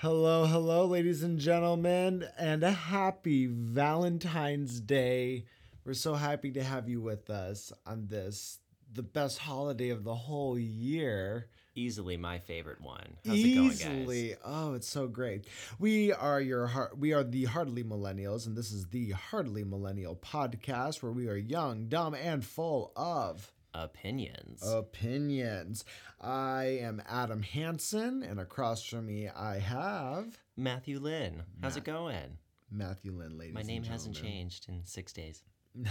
Hello, hello, ladies and gentlemen, and a happy Valentine's Day. We're so happy to have you with us on this, the best holiday of the whole year. Easily my favorite one. How's it going, Easily. guys? Oh, it's so great. We are your heart we are the Hardly Millennials, and this is the Hardly Millennial podcast where we are young, dumb, and full of Opinions. opinions. I am Adam Hansen, and across from me I have Matthew Lynn. How's it going? Matthew Lynn, ladies. My name hasn't changed in six days.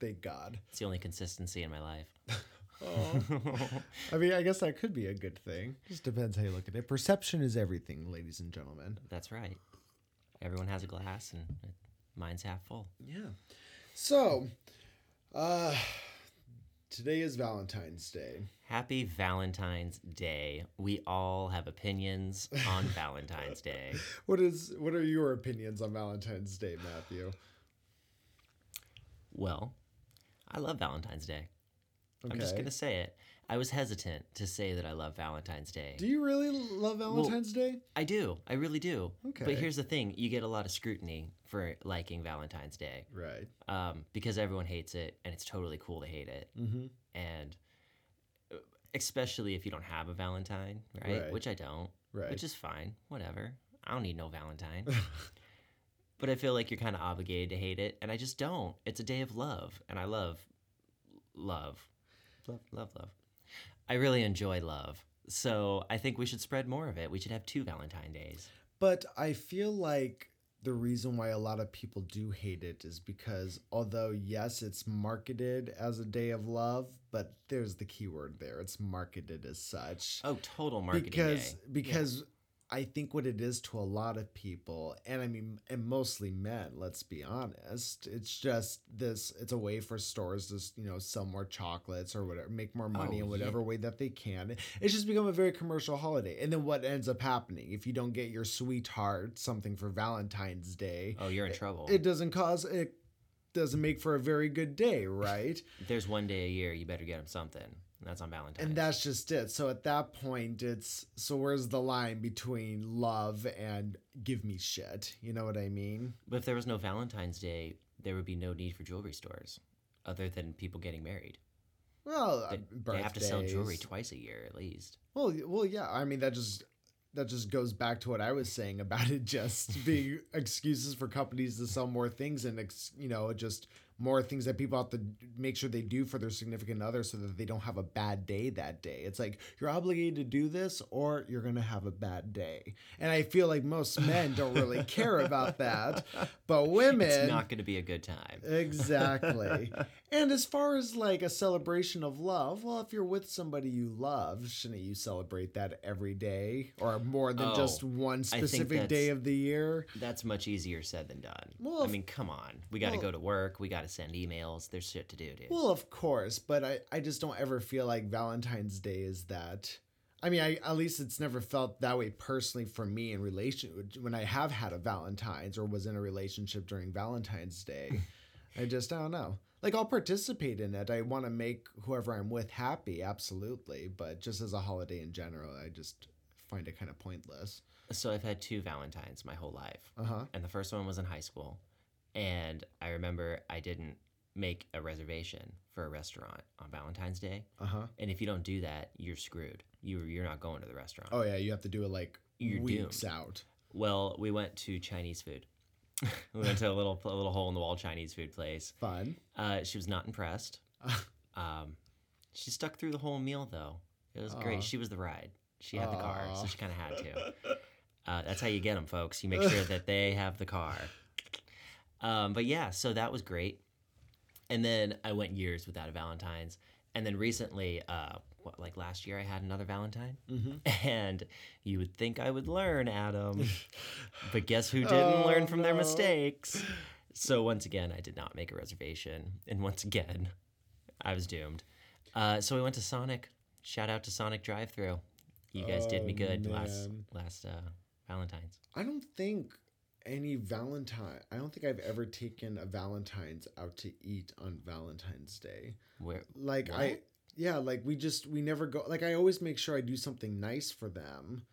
Thank God. It's the only consistency in my life. I mean, I guess that could be a good thing. Just depends how you look at it. Perception is everything, ladies and gentlemen. That's right. Everyone has a glass, and mine's half full. Yeah. So, uh, today is Valentine's Day. Happy Valentine's Day. We all have opinions on Valentine's Day. What is? What are your opinions on Valentine's Day, Matthew? Well, I love Valentine's Day. I'm just going to say it. I was hesitant to say that I love Valentine's Day. Do you really love Valentine's Day? I do. I really do. Okay. But here's the thing you get a lot of scrutiny for liking Valentine's Day Right. um, because everyone hates it and it's totally cool to hate it. Mm-hmm. And uh, especially if you don't have a Valentine, right? Right. Which I don't, Right. which is fine. Whatever. I don't need no Valentine. but I feel like you're kind of obligated to hate it. And I just don't. It's a day of love. And I love love. Love, love, love. I really enjoy love. So I think we should spread more of it. We should have two Valentine days. But I feel like the reason why a lot of people do hate it is because although yes, it's marketed as a day of love, but there's the key word there. It's marketed as such. Oh, total marketing because day. because I think what it is to a lot of people, and I mean, and mostly men. Let's be honest. It's just this. It's a way for stores to you know sell more chocolates or whatever, make more money Oh, in yeah. whatever way that they can. It's just become a very commercial holiday. And then what ends up happening if you don't get your sweetheart something for Valentine's Day? Oh, you're in trouble. It doesn't cause it. Doesn't make for a very good day, right? There's one day a year you better get him something. And that's on Valentine's. And that's just it. So at that point, it's so where's the line between love and give me shit? You know what I mean? but if there was no Valentine's Day, there would be no need for jewelry stores, other than people getting married. Well, They, they have to sell jewelry twice a year at least. Well, well, yeah. I mean, that just that just goes back to what I was saying about it just being excuses for companies to sell more things and ex, you know just more things that people have to make sure they do for their significant other so that they don't have a bad day that day. It's like you're obligated to do this or you're going to have a bad day. And I feel like most men don't really care about that, but women It's not going to be a good time. Exactly. and as far as like a celebration of love, well, if you're with somebody you love, shouldn't you celebrate that every day or more than Oh, just one specific day of the year? That's much easier said than done. Well, I mean, come on. We got to well- go to work. We got to send emails. There's shit to do, dude. Well, of course, but I, I just don't ever feel like Valentine's Day is that. I mean, I, at least it's never felt that way personally for me in relation when I have had a Valentine's or was in a relationship during Valentine's Day. I just I don't know. Like I'll participate in it. I want to make whoever I'm with happy, absolutely. But just as a holiday in general, I just find it kind of pointless. so I've had two Valentines my whole life. Uh huh. and the first one was in high school and i remember i didn't make a reservation for a restaurant on valentine's day Uh huh. and if you don't do that you're screwed you, you're not going to the restaurant Oh yeah, you have to do it like You're weeks out. well we went to chinese food we went to a little a little hole in the wall chinese food place. Fun. uh, she was not impressed. Um, she stuck through the whole meal though. It was Aw. great she was the ride. She had the car so Aw. she kind of had to. Uh, that's how you get them folks. You make sure that they have the car. Um, but yeah so that was great. And then i went years without a valentine's. And then recently uh, what, like last year i had another valentine Mm-hmm. and you would think i would learn adam but guess who didn't Oh, learn from their mistakes so once again i did not make a reservation and once again i was doomed uh, so we went to sonic shout out to sonic drive through you guys did me Oh, good last man. last uh, valentine's I don't think any Valentine. I don't think I've ever taken a Valentine's out to eat on Valentine's Day. where Like I What? Yeah, like we just we never go like I always make sure I do something nice for them.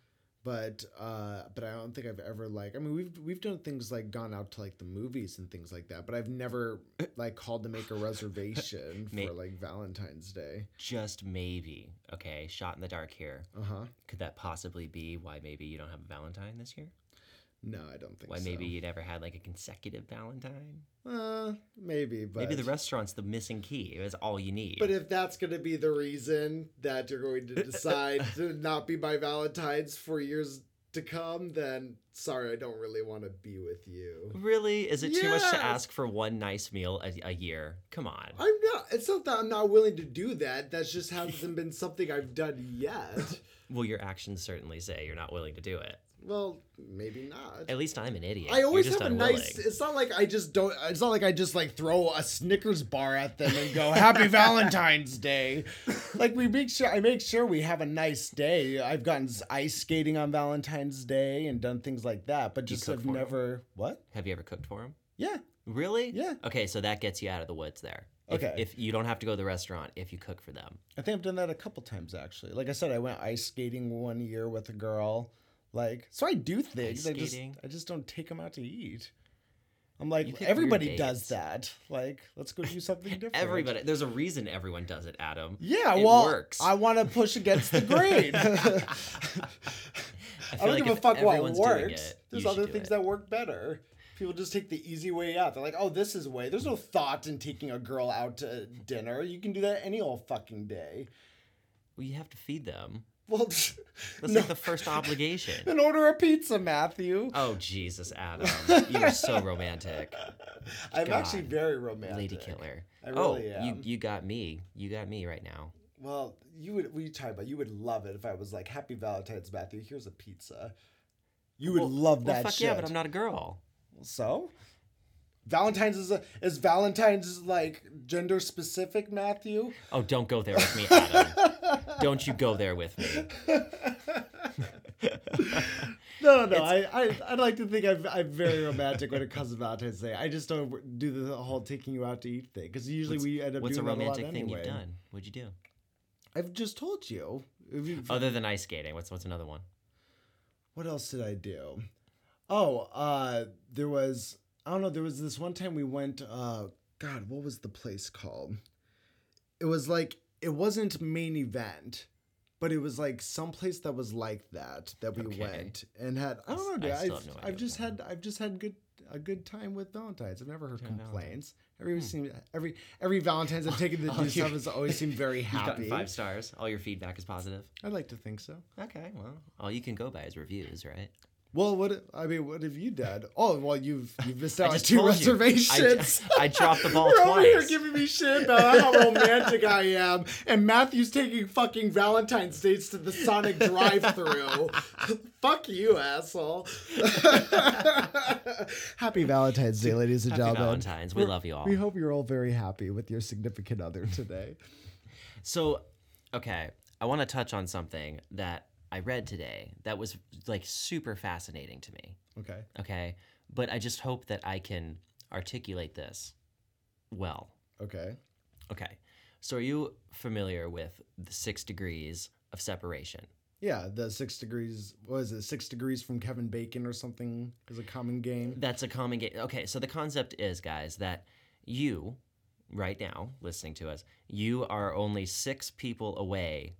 but uh but i don't think i've ever like i mean we've we've done things like gone out to like the movies and things like that but i've never like called to make a reservation May- for like valentine's day Just maybe. Okay, shot in the dark here. uh-huh Could that possibly be why maybe you don't have a Valentine this year? No i don't think Why so. maybe you never had like a consecutive Valentine? uh maybe but maybe the restaurant's the missing key. It was all you need. but if that's going to be the reason that you're going to decide to not be my valentine's for years to come then sorry i don't really want to be with you really, is it too much to ask for one nice meal a, a year? Come on. i'm not it's not that i'm not willing to do that that just hasn't been something i've done yet Well, your actions certainly say you're not willing to do it. Well, maybe not. At least I'm an idiot. I always have a nice. It's not like I just don't. It's not like I just like throw a Snickers bar at them and go Happy Valentine's Day. Like we make sure I make sure we have a nice day. I've gotten ice skating on Valentine's Day and done things like that, but just have never. What? Have you ever cooked for him? Yeah. Really? Yeah. Okay, so that gets you out of the woods there. If, Okay. If you don't have to go to the restaurant if you cook for them. I think I've done that a couple times actually. Like I said, I went ice skating one year with a girl. Like so, I do things. I just? I just don't take them out to eat. I'm like everybody does that. Like let's go do something different. Everybody, there's a reason everyone does it, Adam. Yeah, It well, works. I want to push against the grain. I, I, don't like give a fuck what works. it, There's other things it. that work better. People just take the easy way out. They're like, "Oh, this is way." There's no thought in taking a girl out to dinner. You can do that any old fucking day. Well, you have to feed them. Well, That's no. like the first obligation. then order a pizza, Matthew. Oh Jesus, Adam, you are so romantic, I'm actually very romantic. lady killer. I oh, really you am. you got me. You got me right now. Well, you would. We talk about. You would love it if I was like, "Happy Valentine's, Matthew. Here's a pizza." You would Well- love Well, that fuck shit. yeah, but I'm not a girl. So, Valentine's is a, is Valentine's like gender specific, Matthew? Oh, don't go there with me, Adam. don't you go there with me. No, no, I, I I like to think I'm, I'm very romantic when it comes to Valentine's Day. I just don't do the whole taking you out to eat thing because usually What's- we end up What's a doing that romantic lot thing anyway. you've done? What'd you do? I've just told you- Other than ice skating, what's what's another one? What else did I do? Oh, uh, there was I don't know. There was this one time we went. Uh, God, what was the place called? It was like it wasn't main event, but it was like some place that was like that that we Okay. went and had. I don't know. I Dude, I've, have no idea I've just had I've just had good a good time with Valentine's. I've never heard complaints. Every seem every every Valentine's I've taken to Oh, do stuff has always seemed very happy. five stars. All your feedback is positive. I'd like to think so. Okay, well, all you can go by is reviews, right? Well, what I mean, what have you done? Oh, well, you've you've missed out on two reservations. I, I dropped the ball twice. You're over here twice. giving me shit about how romantic I am, and Matthew's taking fucking Valentine's dates to the Sonic drive-through. Fuck you, asshole. happy Valentine's Day, ladies and Happy gentlemen. Valentine's. We We're- love you all. We hope you're all very happy with your significant other today. So, okay, I want to touch on something that I read today that was like super fascinating to me. Okay. Okay, but I just hope that I can articulate this well. Okay. Okay, so are you familiar with the six degrees of separation? Yeah, the six degrees. What is it? Six degrees from Kevin Bacon or something is a common game. That's a common game. Okay, so the concept is, guys, that you, right now, listening to us, you are only six people away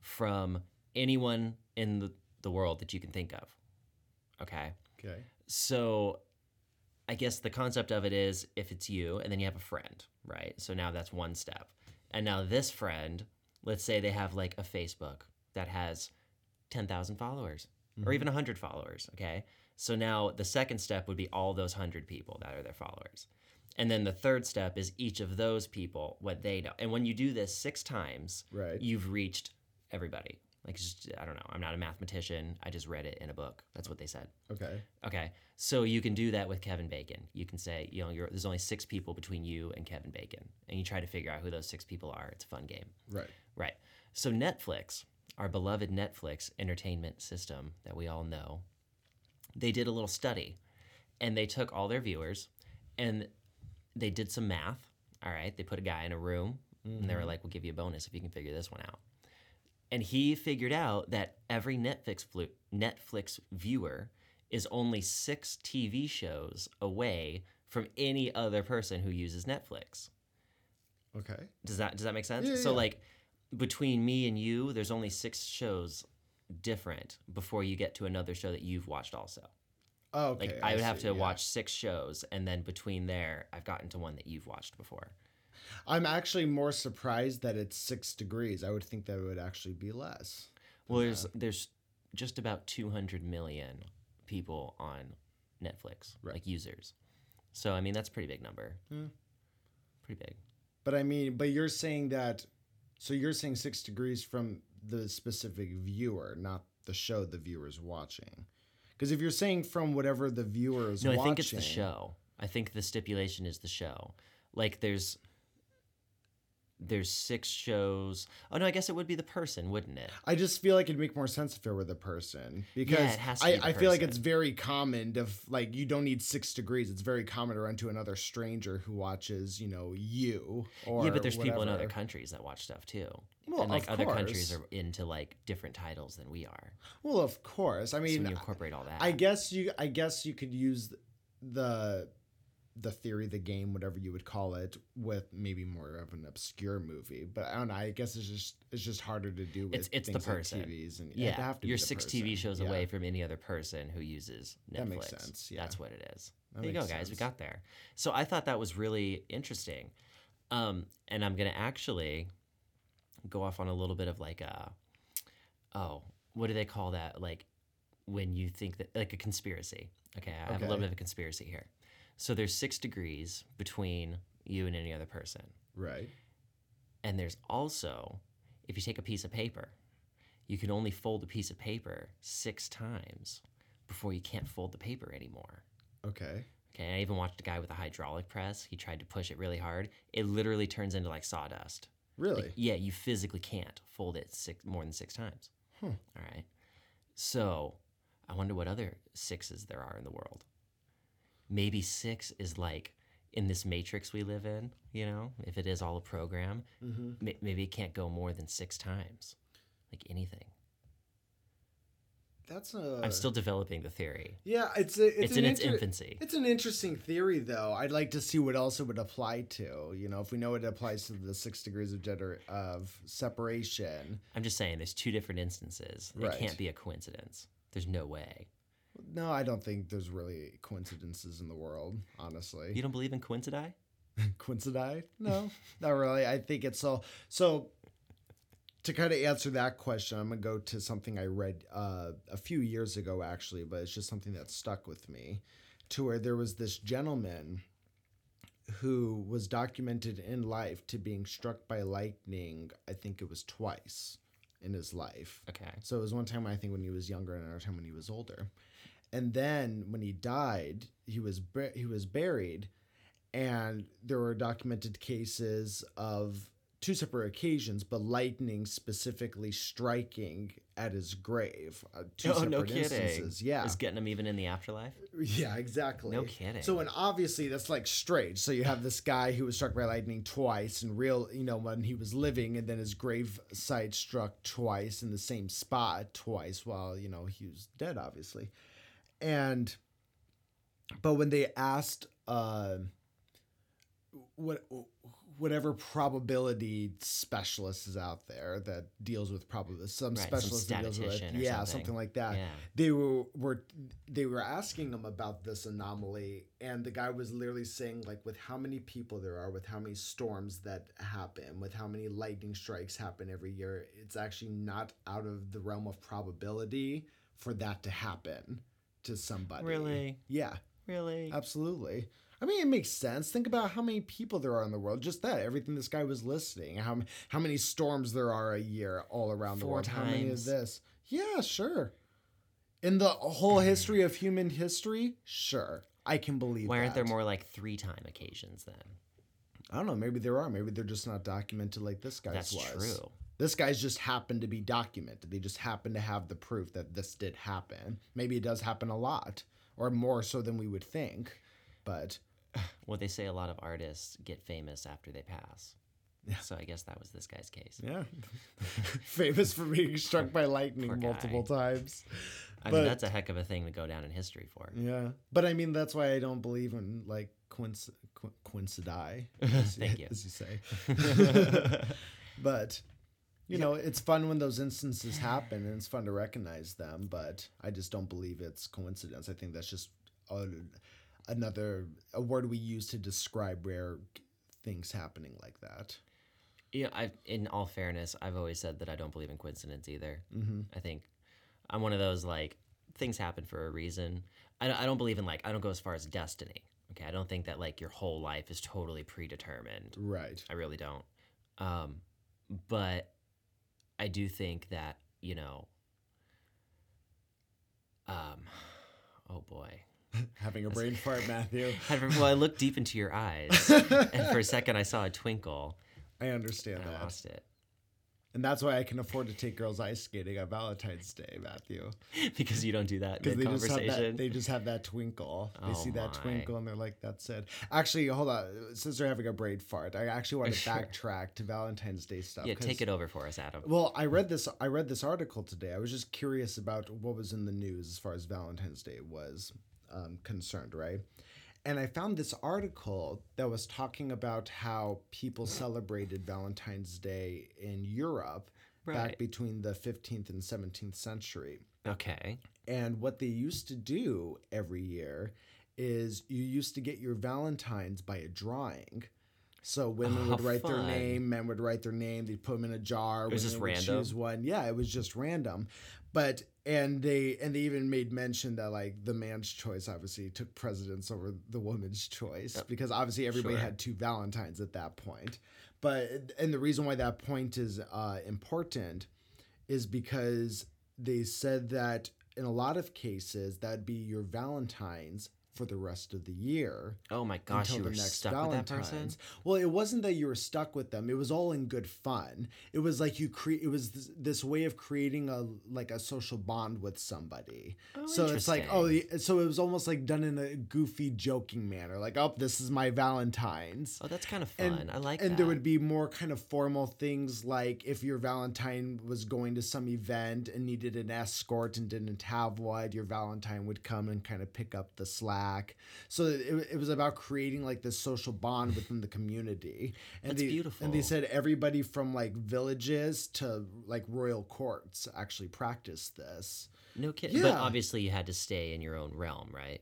from anyone in the, the world that you can think of. Okay? Okay. So I guess the concept of it is if it's you and then you have a friend, right? So now that's one step. And now this friend, let's say they have like a Facebook that has 10,000 followers or mm-hmm. even 100 followers, okay? So now the second step would be all those 100 people that are their followers. And then the third step is each of those people, what they know. And when you do this six times, Right. you've reached everybody. Like, just, I don't know. I'm not a mathematician. I just read it in a book. That's what they said. Okay. Okay, so you can do that with Kevin Bacon. You can say, you know, you're, there's only six people between you and Kevin Bacon, and you try to figure out who those six people are. It's a fun game, Right. right? So Netflix, our beloved Netflix entertainment system that we all know, they did a little study, and they took all their viewers, and they did some math. All right, they put a guy in a room, and they were mm-hmm. like, "We'll give you a bonus if you can figure this one out." And he figured out that every Netflix flu- Netflix viewer is only six TV shows away from any other person who uses Netflix. Okay. Does that does that make sense? Yeah, so yeah. like between me and you, there's only six shows different before you get to another show that you've watched also. Oh, okay. Like I would have to yeah. watch six shows and then between there I've gotten to one that you've watched before. I'm actually more surprised that it's six degrees. I would think that it would actually be less. Well, there's there's just about 200 million people on Netflix, Right. like users. So I mean that's a pretty big number. Hmm. Pretty big. But I mean, but you're saying that, so you're saying six degrees from the specific viewer, not the show the viewer's watching. Because if you're saying from whatever the viewer is No, I think it's the show. I think the stipulation is the show. Like there's there's six shows. Oh no, I guess it would be the person, wouldn't it? I just feel like it'd make more sense if it were the person because it has to I, be the I feel like it's very common to f- like you don't need six degrees. It's very common to run to another stranger who watches, you know, you or yeah, but there's people in other countries that watch stuff too. Well, and like other countries are into like different titles than we are. Well, of course. I so mean, when you incorporate all that, I guess you I guess you could use the the theory, the game, whatever you would call it, with maybe more of an obscure movie. But I don't know. I guess it's just it's just harder to do with It's- it's the things like. TVs and yeah, have to be you're six person. TV shows Yeah. away from any other person who uses Netflix. That makes sense, yeah. That's what it is. That there you go, makes guys. We got there. So I thought that was really interesting. Um, and I'm gonna actually go off on a little bit of like a, oh, what do they call that? Like when you think that like a conspiracy. Okay, I have a little bit of a conspiracy here. So there's six degrees between you and any other person. Right. And there's also, if you take a piece of paper, you can only fold a piece of paper six times before you can't fold the paper anymore. Okay. Okay, I even watched a guy with a hydraulic press. He tried to push it really hard. It literally turns into like sawdust. Really? Like, yeah, you physically can't fold it six more than six times. Hmm. All right. So I wonder what other sixes there are in the world. Maybe six is like in this matrix we live in, you know, if it is all a program, mm-hmm. ma- maybe it can't go more than six times. Like anything. That's a. I'm still developing the theory. Yeah, it's a, it's, It's, in its inter- infancy. It's an interesting theory, though. I'd like to see what else it would apply to. You know, if we know it applies to the six degrees of gender of separation. I'm just saying there's two different instances. It Right. can't be a coincidence. There's no way. No, I don't think there's really coincidences in the world. Honestly, You don't believe in coincidi? coincidi? No, not really. I think it's all so. To kind of answer that question, I'm gonna go to something I read uh, a few years ago, actually, but it's just something that stuck with me. To where there was this gentleman who was documented in life to being struck by lightning. I think it was twice in his life. Okay. So it was one time I think when he was younger, and another time when he was older. And then when he died, he was he was buried, and there were documented cases of two separate occasions, but lightning specifically striking at his grave. Uh, two oh, separate no kidding. instances. Yeah, Is getting him even in the afterlife? yeah, exactly. No kidding. So, and obviously that's like strange. So you have this guy who was struck by lightning twice in real, you know, when he was living, and then his grave site struck twice in the same spot twice while you know he was dead, obviously. And, but when they asked, uh, what whatever probability specialist is out there that deals with probability, some Right, some specialist that deals with it, statistician or yeah, something. something like that Yeah. they were were they were asking him about this anomaly and the guy was literally saying like with how many people there are with how many storms that happen with how many lightning strikes happen every year it's actually not out of the realm of probability for that to happen to somebody Really? yeah Really? absolutely I mean, it makes sense. Think about how many people there are in the world. Just that, everything this guy was listing. How how many storms there are a year all around the Four world. How many is this? Yeah, sure. In the whole history of human history, sure, I can believe. Why aren't there more like three time occasions then? I don't know. Maybe there are. Maybe they're just not documented like this guy's was. That's was. true. This guy's just happened to be documented. They just happen to have the proof that this did happen. Maybe it does happen a lot, or more so than we would think. But Well, they say a lot of artists get famous after they pass. Yeah. So I guess that was this guy's case. Yeah. Famous for being struck by lightning Poor multiple times. I But- mean, that's a heck of a thing to go down in history for. Yeah. But I mean, that's why I don't believe in like coinc- co- coincidi. Thank you. As you say. but, you know, it's fun when those instances happen and it's fun to recognize them. But I just don't believe it's coincidence. I think that's just a, another, a word we use to describe rare things happening like that. Yeah, I. In all fairness, I've always said that I don't believe in coincidence either. Mm-hmm. I think I'm one of those like things happen for a reason. I don't, I don't believe in like I don't go as far as destiny. Okay, I don't think that like your whole life is totally predetermined. Right. I really don't. Um, but I do think that you know. Um, oh boy. Having a brain fart, Matthew. Well, I looked deep into your eyes, and for a second I saw a twinkle, I understand and I lost it And that's why I can afford to take girls ice skating on Valentine's Day, Matthew. because you don't do that Because they just have conversation. that they just have that twinkle. They Oh see that my. twinkle and they're like, "That's it." Actually, hold on. Since they're having a brain fart, I actually want to Sure. backtrack to Valentine's Day stuff. Yeah, take it over for us, Adam. Well, I read this. I read this article today. I was just curious about what was in the news as far as Valentine's Day was um, concerned, right? And I found this article that was talking about how people celebrated Valentine's Day in Europe back between the 15th and 17th century. Okay. And what they used to do every year is you used to get your Valentines by a drawing. So women Oh, would write their name, men would write their name, they'd put them in a jar. It was just random? Choose one. Yeah, it was just random. But and they and they even made mention that like the man's choice obviously took precedence over the woman's choice because obviously everybody Sure. had two Valentines at that point. But and the reason why that point is uh, important is because they said that in a lot of cases that'd be your Valentines for the rest of the year Oh my gosh, you were stuck with that person. Well, it wasn't that you were stuck with them. It was all in good fun. It was like you create. It was this, this way of creating a like a social bond with somebody. Oh, so it's like oh, so it was almost like done in a goofy, joking manner. Like oh, this is my Valentine's. Oh, that's kind of fun. And- I like and that. there would be more kind of formal things like if your Valentine was going to some event and needed an escort and didn't have one, your Valentine would come and kind of pick up the slack. So it, it was about creating like this social bond within the community. And That's they, beautiful. And they said everybody from like villages to like royal courts actually practiced this. no kidding. But obviously, you had to stay in your own realm, right?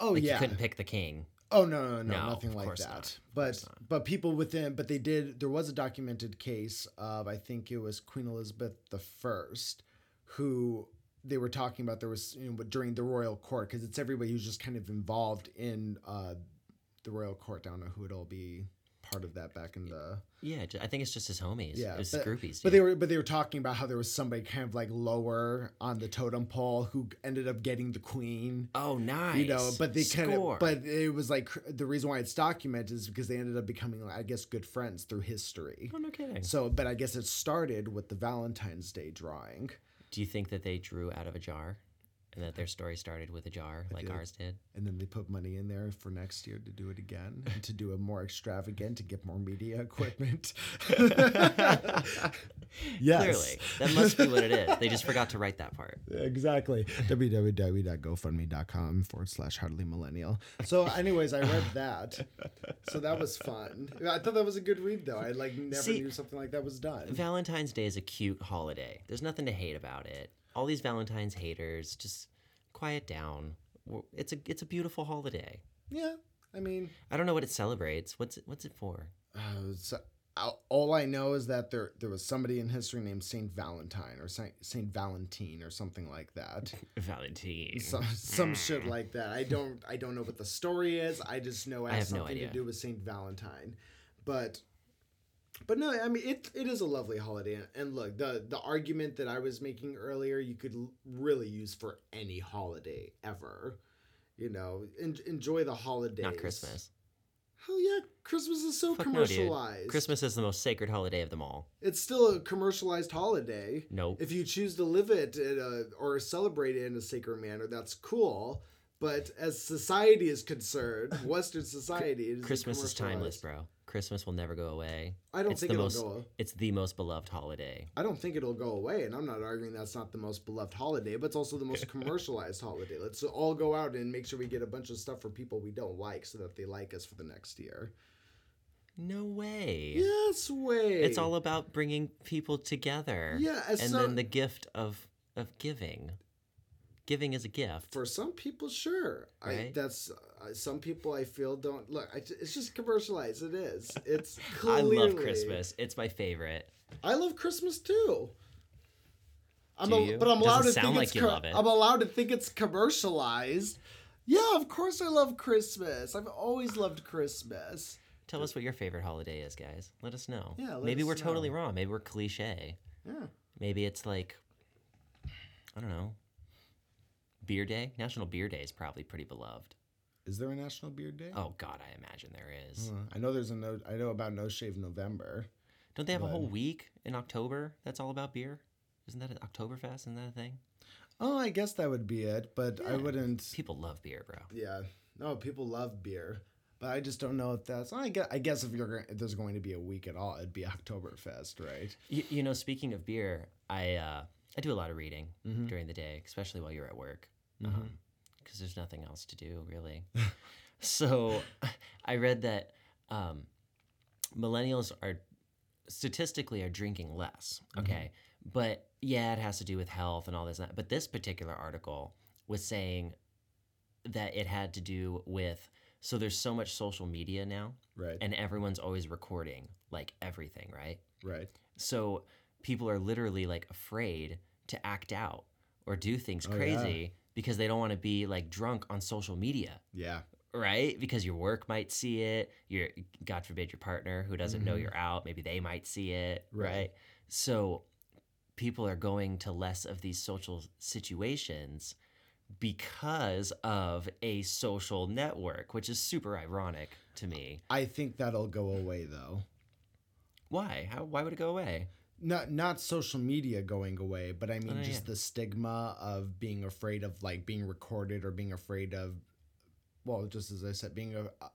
Oh Like yeah. you couldn't pick the king. Oh no, no, no, No, nothing like that. not. But but people within, but they did. There was a documented case of I think it was Queen Elizabeth the First, who they were talking about. There was you know during the royal court because it's everybody who's just kind of involved in uh, the royal court. I don't know who would all be part of that back in the Yeah, I think it's just his homies. yeah, was but, groupies. but they were but they were talking about how there was somebody kind of like lower on the totem pole who ended up getting the queen Oh, nice. you know but they kind of but it was like the reason why it's documented is because they ended up becoming i guess good friends through history Oh, no kidding. so but i guess it started with the valentine's day drawing Do you think that they drew out of a jar, and that their story started with a jar like did. ours did? and then they put money in there for next year to do it again and to do it more extravagant to get more media equipment yes Clearly, that must be what it is. They just forgot to write that part. exactly www.gofundme.com forward slash hardly millennial so anyways i read that so that was fun i thought that was a good read though i like never See- knew something like that was done Valentine's Day is a cute holiday. There's nothing to hate about it. All these Valentine's haters, just quiet down. It's a it's a beautiful holiday. yeah i mean I don't know what it celebrates. What's it, what's it for? uh, so, all- all i know is that there there was somebody in history named saint valentine or saint, saint valentine or something like that Valentine. some some shit like that. I don't I don't know what the story is. I just know it has have no something to do with Saint Valentine. But but no, I mean it it is a lovely holiday. And look, the the argument that I was making earlier, you could really use for any holiday ever. You know, en- enjoy the holidays. Not Christmas. Hell yeah, Christmas is so Fuck no, commercialized. Christmas is the most sacred holiday of them all. It's still a commercialized holiday. Nope. If you choose to live it in a, or celebrate it in a sacred manner, that's cool. But as society is concerned, Western society, Christmas is timeless, bro. Christmas will never go away. I don't It's think the it'll most- go. It's the most beloved holiday. I don't think it'll go away, and I'm not arguing that's not the most beloved holiday, but it's also the most commercialized holiday. Let's all go out and make sure we get a bunch of stuff for people we don't like, so that they like us for the next year. No way. Yes, way. It's all about bringing people together. Yeah, And so- then the gift of of giving. Giving is a gift. for some people, sure. I Right? that's uh, some people I feel don't look. I, it's just commercialized. It is. It's clearly, I love Christmas. It's my favorite. I love Christmas too. I'm Do a- you? but I'm Doesn't allowed to think like it's you co- love it. I'm allowed to think it's commercialized. Yeah, of course I love Christmas. I've always loved Christmas. Tell us what your favorite holiday is, guys. Let us know. Yeah, Maybe we're totally wrong. Maybe we're cliche. Yeah. Maybe it's like I don't know. Beer Day? National Beer Day is probably pretty beloved. Is there a National Beer Day? Oh god, I imagine there is. Uh, I know there's a no. I know about No Shave November. Don't they have a whole week in October that's all about beer? Isn't that an Oktoberfest? Isn't that a thing? Oh, I guess that would be it. But I wouldn't. People love beer, bro. Yeah. No, people love beer, but I just don't know if that's. I guess, I guess if you're if there's going to be a week at all, it'd be Oktoberfest, right? You, you know, speaking of beer, I uh, I do a lot of reading Mhm. during the day, especially while you're at work, Uh-huh. Um, because there's nothing else to do really. so, I read that um, millennials are statistically are drinking less. Mm-hmm. Okay, but yeah, it has to do with health and all this. And that. But this particular article was saying that it had to do with so there's so much social media now, Right. and everyone's always recording like everything, right? right. So people are literally like afraid to act out or do things Oh, yeah. Because they don't want to be like drunk on social media, Yeah. right? Because your work might see it. Your God forbid your partner who doesn't know Mhm. you're out, maybe they might see it, Right. right? So people are going to less of these social situations because of a social network, which is super ironic to me. I think that'll go away though. Why? How why would it go away? Not not social media going away, but I mean Oh, just yeah. the stigma of being afraid of like being recorded or being afraid of well, just as I said, being a, uh,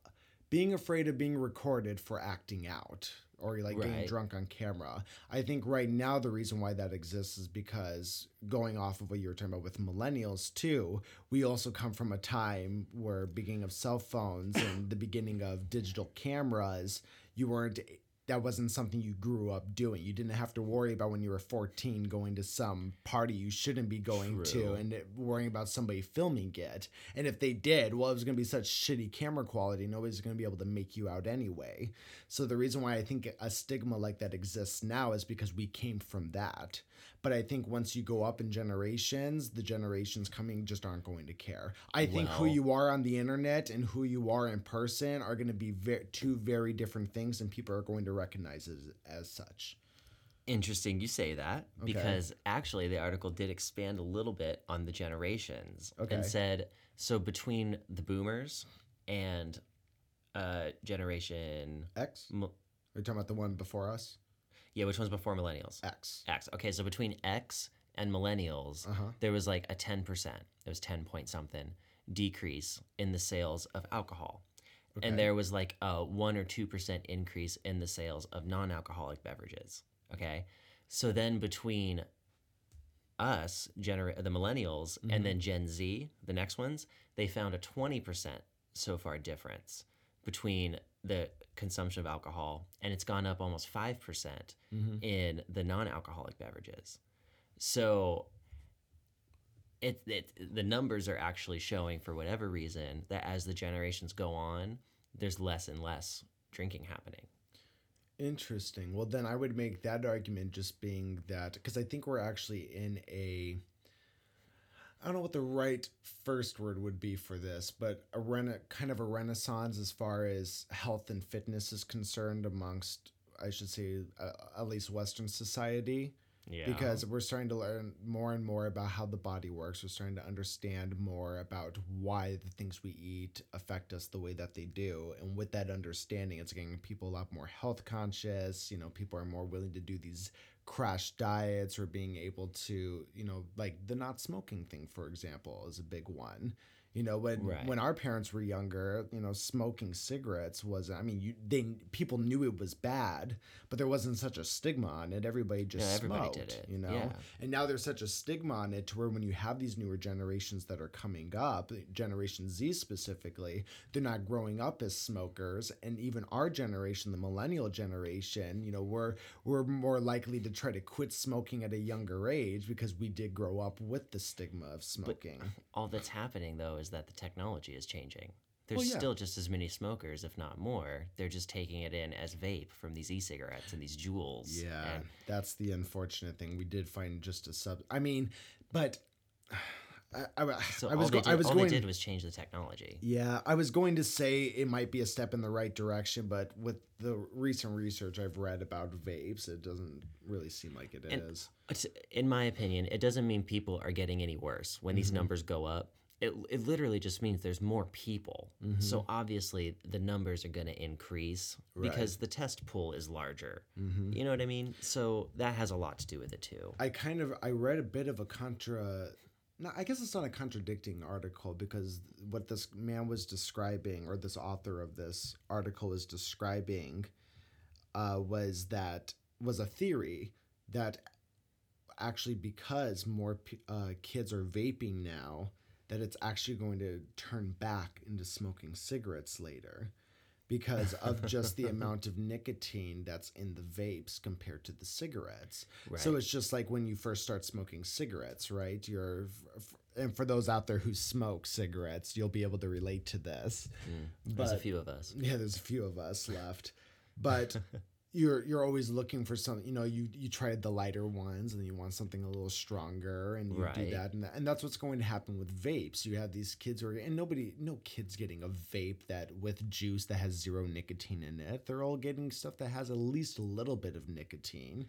being afraid of being recorded for acting out or like getting drunk on camera. I think right now the reason why that exists is because going off of what you were talking about with millennials too, we also come from a time where beginning of cell phones and the beginning of digital cameras, you weren't that wasn't something you grew up doing. You didn't have to worry about when you were 14 going to some party you shouldn't be going True. to and worrying about somebody filming it. And if they did, well, it was going to be such shitty camera quality, nobody's going to be able to make you out anyway. So the reason why I think a stigma like that exists now is because we came from that. But I think once you go up in generations, the generations coming just aren't going to care. I think who you are on the internet and who you are in person are going to be ve- two very different things, and people are going to recognize it as, as such. Interesting you say that Okay. because actually the article did expand a little bit on the generations Okay. and said so between the boomers and uh, generation X? m- Are you talking about the one before us? Yeah which one's before millennials X. X okay so between X and millennials Uh huh. there was like a 10% it was 10 point something decrease in the sales of alcohol Okay. and there was like a 1 or 2% increase in the sales of non-alcoholic beverages okay so then between us genera- the millennials Mhm. and then gen z the next ones they found a 20% so far difference between the consumption of alcohol and it's gone up almost 5% Mm-hmm. in the non-alcoholic beverages so it, it the numbers are actually showing for whatever reason that as the generations go on there's less and less drinking happening Interesting. Well, then I would make that argument just being that because I think we're actually in a. I don't know what the right first word would be for this, but a rena- kind of a renaissance as far as health and fitness is concerned amongst, I should say, uh, at least Western society. yeah because we're starting to learn more and more about how the body works. We're starting to understand more about why the things we eat affect us the way that they do. And with that understanding, it's getting people a lot more health conscious. You know, people are more willing to do these crash diets or being able to, you know, like the not smoking thing, for example, is a big one. You know, when Right. when our parents were younger, you know, smoking cigarettes was I mean, you they people knew it was bad, but there wasn't such a stigma on it. Everybody just Yeah, everybody smoked, did it. you know. Yeah. And now there's such a stigma on it to where when you have these newer generations that are coming up, Generation Z specifically, they're not growing up as smokers, and even our generation, the millennial generation, you know, we're we're more likely to try to quit smoking at a younger age because we did grow up with the stigma of smoking. But All that's happening though is that the technology is changing. There's Well, yeah. still just as many smokers, if not more. They're just taking it in as vape from these e-cigarettes and these Juuls. Yeah, And that's the unfortunate thing. We did find just a sub. I mean, but I, I, so I was go- did, I was all going. they did was change the technology. yeah, I was going to say it might be a step in the right direction, but with the recent research I've read about vapes, it doesn't really seem like it is. And- It's- In my opinion, it doesn't mean people are getting any worse when Mm-hmm. these numbers go up. It, it literally just means there's more people. So obviously the numbers are going to increase because the test pool is larger. You know what I mean? So that has a lot to do with it too. I kind of I read a bit of a contra. No, I guess it's not a contradicting article because what this man was describing, or this author of this article is describing, uh, was that was a theory that actually because more uh, kids are vaping now, that it's actually going to turn back into smoking cigarettes later because of just the amount of nicotine that's in the vapes compared to the cigarettes. So it's just like when you first start smoking cigarettes, right? You're and for those out there who smoke cigarettes, you'll be able to relate to this. Mm. There's a few of us. Yeah, there's a few of us left. But you're you're always looking for something, you know, you you tried the lighter ones and you want something a little stronger and you do that and, that and that's what's going to happen with vapes. You have these kids who are and nobody no kids getting a vape that with juice that has zero nicotine in it. They're all getting stuff that has at least a little bit of nicotine.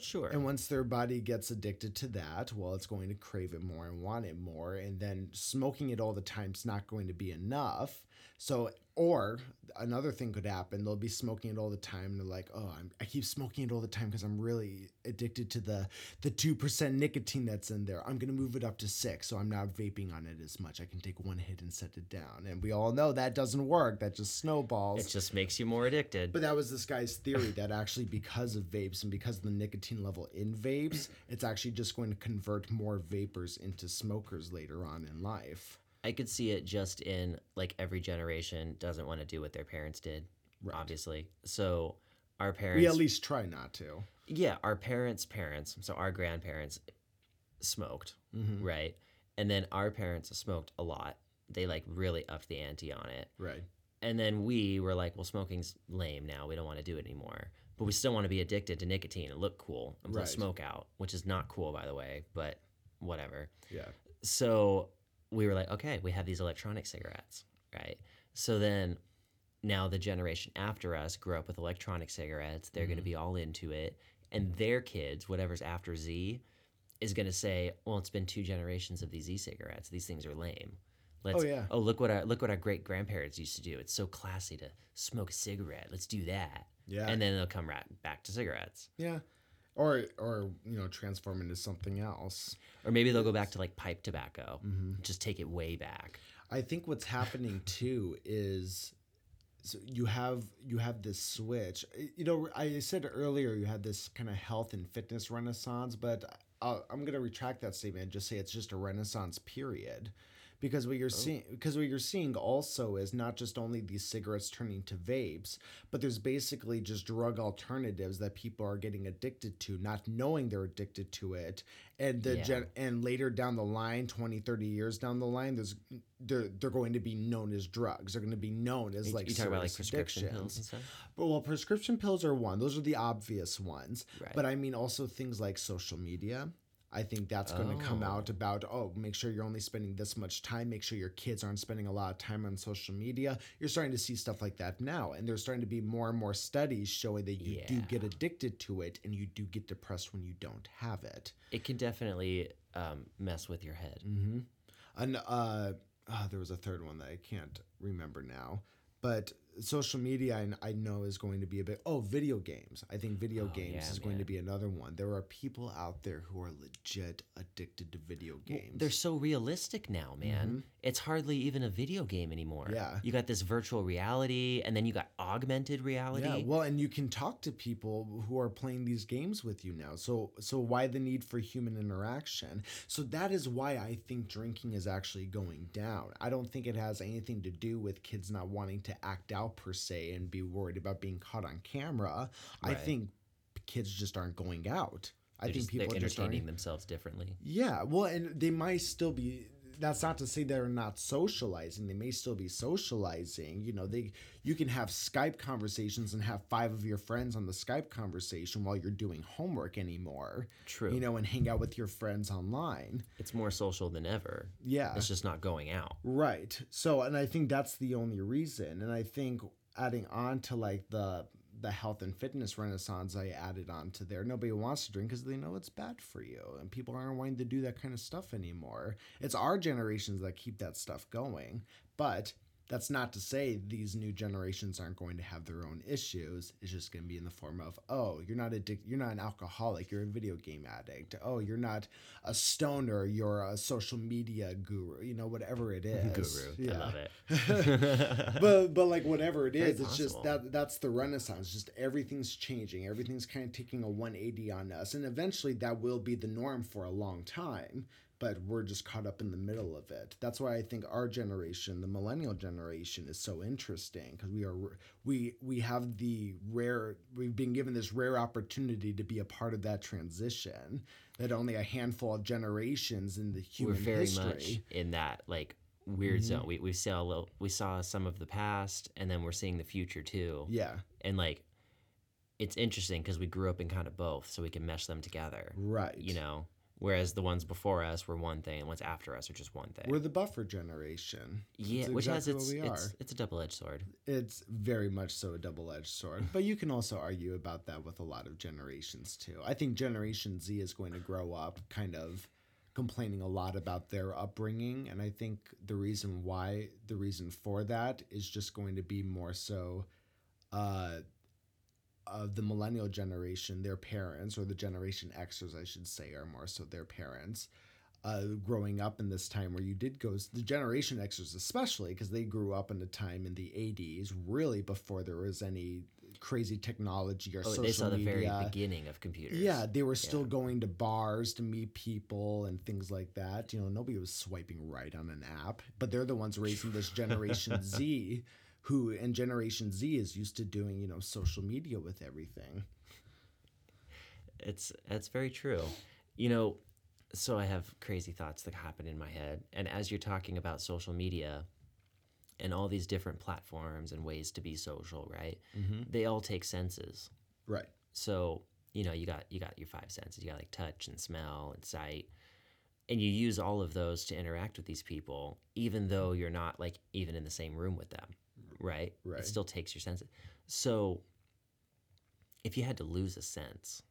Sure. And once their body gets addicted to that, well, it's going to crave it more and want it more. And then smoking it all the time is not going to be enough. So, or another thing could happen. They'll be smoking it all the time. And they're like, oh, I'm, I keep smoking it all the time because I'm really addicted to the the two percent nicotine that's in there. I'm gonna move it up to six, so I'm not vaping on it as much. I can take one hit and set it down. And we all know that doesn't work. That just snowballs. it just makes you more addicted. But that was this guy's theory that actually, because of vapes and because of the nicotine level in vapes, it's actually just going to convert more vapors into smokers later on in life. I could see it just in like every generation doesn't want to do what their parents did, obviously. So our parents, We at least try not to. yeah, our parents' parents, so our grandparents smoked, Mm-hmm. right? And then our parents smoked a lot. They like really upped the ante on it. Right. And then we were like, well, smoking's lame now. We don't want to do it anymore. But we still want to be addicted to nicotine and look cool and Right. smoke out, which is not cool, by the way, but whatever. Yeah. So we were like, okay, we have these electronic cigarettes, right? So then now the generation after us grew up with electronic cigarettes. They're going to mm-hmm. be all into it. And their kids, whatever's after Z, is going to say, well, it's been two generations of these e cigarettes. These things are lame. Let's, Oh, yeah. Oh, look what our look what our great grandparents used to do. It's so classy to smoke a cigarette. Let's do that. Yeah. And then they'll come right back to cigarettes. Yeah. Or, or you know, transform into something else. Or maybe they'll go back to like pipe tobacco. Mm-hmm. Just take it way back. I think what's happening too is so you have you have this switch. You know, I said earlier you had this kind of health and fitness renaissance, but i I'm gonna retract that statement and just say it's just a renaissance period. Because what you're oh. seeing, because what you're seeing also is not just only these cigarettes turning to vapes, but there's basically just drug alternatives that people are getting addicted to, not knowing they're addicted to it, and the Yeah. gen- and later down the line 20 30 years down the line there's they're, they're going to be known as drugs. They're going to be known as You- like you talk about like prescription pills and stuff. but well prescription pills are one. Those are the obvious ones. Right. but i mean also things like social media I think that's going to come Oh. out about oh make sure you're only spending this much time make sure your kids aren't spending a lot of time on social media you're starting to see stuff like that now and there's starting to be more and more studies showing that you do get addicted to it and you do get depressed when you don't have it It can definitely um, mess with your head. Mm-hmm. And uh, ah, there was a third one that I can't remember now, but social media I, I know is going to be a bit oh video games i think video Oh, games yeah, is going to be another one there are people out there who are legit addicted to video Well, games They're so realistic now, man. It's hardly even a video game anymore. Mm-hmm. Yeah. You got this virtual reality, and then you got augmented reality. yeah well and you can talk to people who are playing these games with you now so so why the need for human interaction so that is why i think drinking is actually going down i don't think it has anything to do with kids not wanting to act out per se and be worried about being caught on camera i think kids just aren't going out i They're think just, people just aren't entertaining themselves differently. Yeah, well, and they might still be. That's not to say they're not socializing. They may still be socializing. You know, they you can have Skype conversations and have five of your friends on the Skype conversation while you're doing homework anymore. True. You know, and hang out with your friends online. It's more social than ever. Yeah. It's just not going out. Right. So, and I think that's the only reason. And I think adding on to like the the health and fitness renaissance I added on to there. Nobody wants to drink because they know it's bad for you, and people aren't wanting to do that kind of stuff anymore. It's our generations that keep that stuff going, but that's not to say these new generations aren't going to have their own issues. It's just going to be in the form of, oh, you're not addic- you're not an alcoholic, you're a video game addict. Oh, you're not a stoner, you're a social media guru. You know, whatever it is. Guru. I love it. but but like whatever it is, Very is, it's just that that's the renaissance. Just everything's changing. Everything's kind of taking a 180 on us, and eventually that will be the norm for a long time. But we're just caught up in the middle of it. That's why I think our generation, the millennial generation, is so interesting because we are we we have the rare we've been given this rare opportunity to be a part of that transition that only a handful of generations in the human We're very history. much in that like weird Mm-hmm. zone. We we saw a little, we saw some of the past, and then we're seeing the future too. Yeah, And like, it's interesting because we grew up in kind of both, so we can mesh them together. right. You know, whereas the ones before us were one thing, and ones after us are just one thing. We're the buffer generation. yeah, That's which has its it's, it's a double edged sword. It's very much so a double edged sword. But you can also argue about that with a lot of generations too. I think Generation Z is going to grow up kind of complaining a lot about their upbringing. And I think the reason why, the reason for that is just going to be more so uh, of the millennial generation, their parents, or the Generation Xers, I should say, are more so their parents. Uh, growing up in this time where you did go, the Generation Xers especially, because they grew up in a time in the 80s, really before there was any crazy technology or Oh, social they saw the very beginning of computers. Yeah, they were still going to bars to meet people and things like that. You know, nobody was swiping right on an app, but they're the ones raising this Generation Z, who and Generation Z is used to doing you know social media with everything. It's that's very true. You know, so I have crazy thoughts that happen in my head, and as you're talking about social media and all these different platforms and ways to be social, right? Mm-hmm. They all take senses. Right. So you know, you got you got your five senses. You got like touch and smell and sight, and you use all of those to interact with these people, even though you're not like even in the same room with them, right? Right. It still takes your senses. So if you had to lose a sense,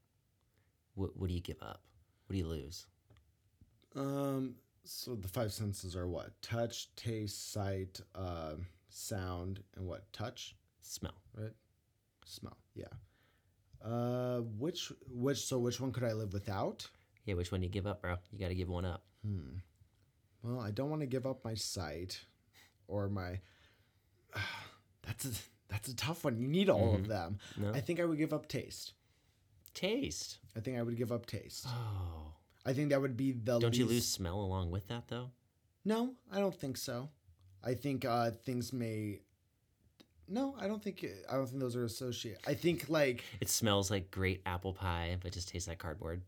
what what do you give up? What do you lose? Um. So the five senses are what? Touch, taste, sight, um, sound, and what? Touch, Smell. right? Smell. Yeah. Uh, which which so which one could I live without? Yeah, which one do you give up, bro? You got to give one up. Hmm. Well, I don't want to give up my sight or my. that's a that's a tough one. You need all of them. No? I think I would give up taste. Taste. I think I would give up taste. Oh. I think that would be the. Don't you lose smell along with that though? No, I don't think so. I think uh, things may. No, I don't think I don't think those are associated. I think like It smells like great apple pie, but just tastes like cardboard.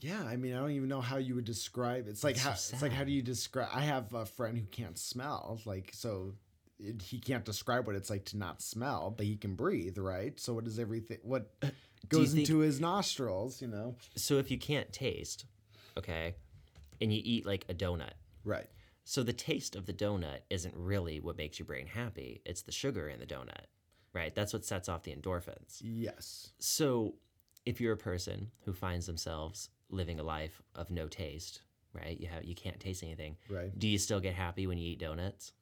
yeah. I mean, I don't even know how you would describe. It's like That's how so it's like how do you describe? I have a friend who can't smell. Like so, it, he can't describe what it's like to not smell, but he can breathe, right? So what is everything? What goes think- into his nostrils? You know, So if you can't taste, okay, and you eat like a donut, right? so the taste of the donut isn't really what makes your brain happy. It's the sugar in the donut, right? That's what sets off the endorphins. Yes. So if you're a person who finds themselves living a life of no taste, right? You have you can't taste anything. Right. Do you still get happy when you eat donuts?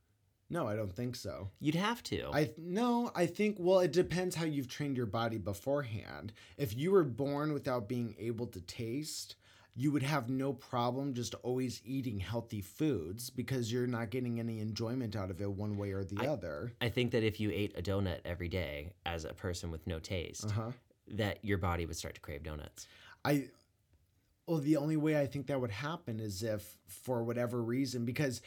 No, I don't think so. You'd have to. I no, I think well, it depends how you've trained your body beforehand. If you were born without being able to taste, you would have no problem just always eating healthy foods because you're not getting any enjoyment out of it one way or the I- other. I think that if you ate a donut every day as a person with no taste, Uh-huh. that your body would start to crave donuts. I well, the only way I think that would happen is if for whatever reason because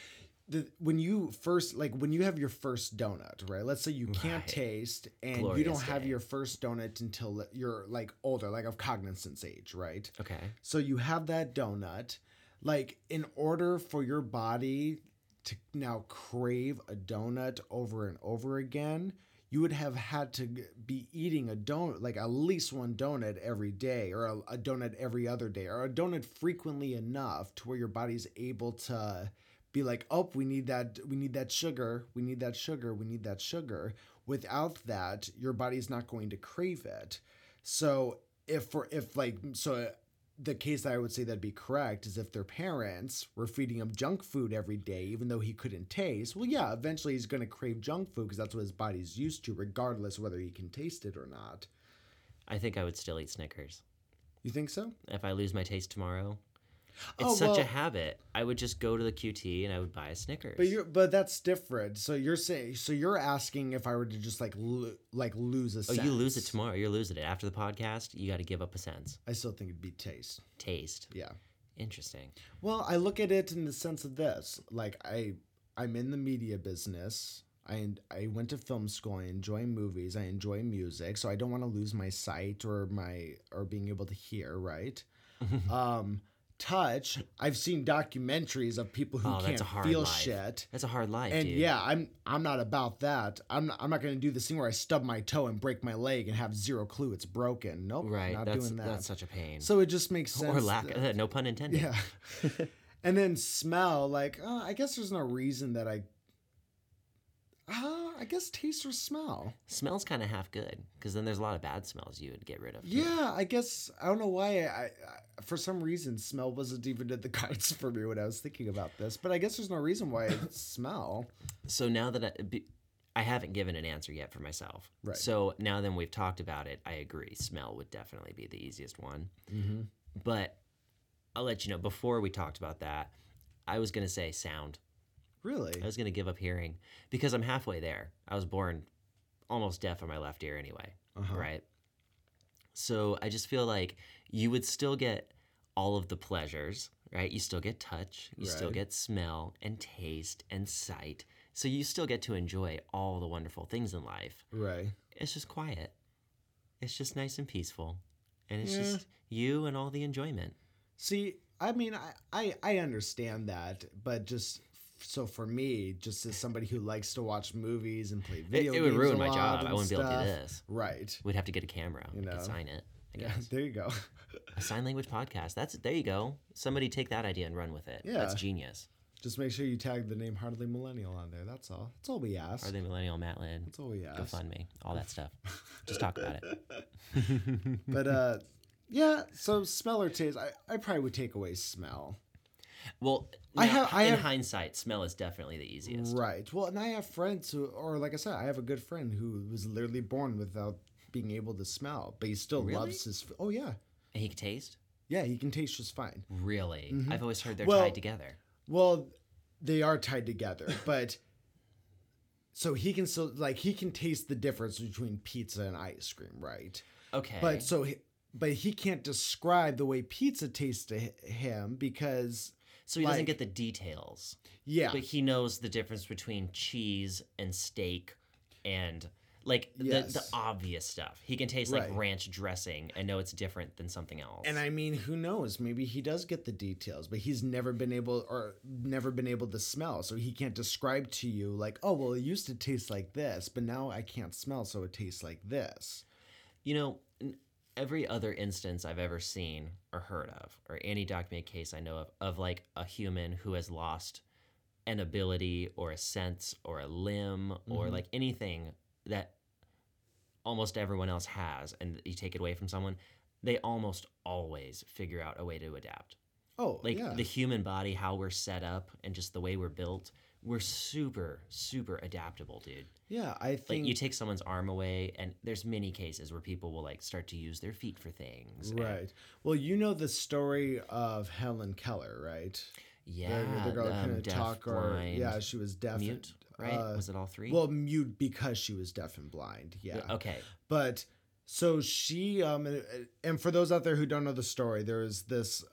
the when you first like when you have your first donut, right? Let's say you can't Right. taste and you don't have day. your first donut until you're like older, like of cognizance age, right? Okay. So you have that donut. Like, in order for your body to now crave a donut over and over again, you would have had to be eating a donut, like at least one donut every day, or a, a donut every other day, or a donut frequently enough to where your body's able to be like, oh, we need that, we need that sugar, we need that sugar, we need that sugar. Without that, your body's not going to crave it. So if for if like so the case that I would say that'd be correct is if their parents were feeding him junk food every day, even though he couldn't taste. Well, yeah, eventually he's going to crave junk food because that's what his body's used to, regardless whether he can taste it or not. I think I would still eat Snickers. You think so? If I lose my taste tomorrow, it's Oh, such a habit. I would just go to the QT and I would buy a Snickers. But you're but that's different. So you're saying so you're asking if I were to just like lo- like lose a oh, you lose it tomorrow. You're losing it after the podcast. You got to give up a sense. I still think it'd be taste. Taste. Yeah. Interesting. Well, I look at it in the sense of this: like I, I'm in the media business. I I went to film school. I enjoy movies. I enjoy music. So I don't want to lose my sight or my or being able to hear. Right. um, touch. I've seen documentaries of people who Oh, that's can't a hard feel life. shit. That's a hard life, And dude. yeah, I'm I'm not about that. I'm not, I'm not going to do this thing where I stub my toe and break my leg and have zero clue it's broken. Nope, Right. not that's doing that. that's such a pain. so it just makes sense. or lack. that- uh, no pun intended. yeah. and then smell, like, uh, I guess there's no reason that I. Uh, I guess taste or smell. Smells kind of half good because then there's a lot of bad smells you would get rid of. too. Yeah, I guess I don't know why. I, I for some reason smell wasn't even in the cards for me when I was thinking about this. But I guess there's no reason why smell. So now that I, I haven't given an answer yet for myself. Right. So now that we've talked about it, I agree. Smell would definitely be the easiest one. Mm-hmm. But I'll let you know before we talked about that, I was going to say sound. Really? I was going to give up hearing because I'm halfway there. I was born almost deaf on my left ear anyway, Uh-huh. right? So I just feel like you would still get all of the pleasures, right? You still get touch, you still get smell and taste and sight. So you still get to enjoy all the wonderful things in life. Right. It's just quiet. It's just nice and peaceful. And it's Yeah. just you and all the enjoyment. See, I mean, I, I I understand that, but just so for me, just as somebody who likes to watch movies and play It, video it would games ruin a my job. I wouldn't be able to do this. Right. We'd have to get a camera. You I know. could sign it. I Yeah. guess. There you go. A sign language podcast. That's there you go. Somebody take that idea and run with it. Yeah. That's genius. Just make sure you tag the name Hardly Millennial on there. That's all. That's all we ask. Are they millennial Matt Lynn? That's all we ask. Go fund me. All that stuff. Just talk about it. But uh, yeah. So smell or taste, I, I probably would take away smell. Well, I have- I in have- hindsight, smell is definitely the easiest. Right. Well, and I have friends who, or like I said, I have a good friend who was literally born without being able to smell, but he still Really? loves his. Oh yeah, And he can taste? yeah. He can taste just fine. Really? I've always heard they're Mm-hmm. Well- tied together. Well, they are tied together, but so he can still like he can taste the difference between pizza and ice cream, right? Okay. But so, he, but he can't describe the way pizza tastes to him because so he doesn't get the details. yeah, But he knows the difference between cheese and steak and like the, the obvious stuff. He can taste like Right. ranch dressing and know it's different than something else. And I mean, who knows? Maybe he does get the details, but he's never been able or never been able to smell, so he can't describe to you like, oh, well, it used to taste like this, but now I can't smell, so it tastes like this. You know, every other instance I've ever seen or heard of, or any documented case I know of, of like a human who has lost an ability or a sense or a limb or mm-hmm. like anything that almost everyone else has and you take it away from someone, they almost always figure out a way to adapt. Oh, Like yeah, the human body, how we're set up and just the way we're built, we're super super adaptable, dude. Yeah, I think Like you take someone's arm away, and there's many cases where people will like start to use their feet for things. and- right. Well, you know the story of Helen Keller, right? yeah. the, the girl um, couldn't deaf, talk, or blind, yeah, she was deaf, and- mute, right? uh, Was it all three? well, mute because she was deaf and blind. Yeah. Okay. But so she um and- and for those out there who don't know the story, there is this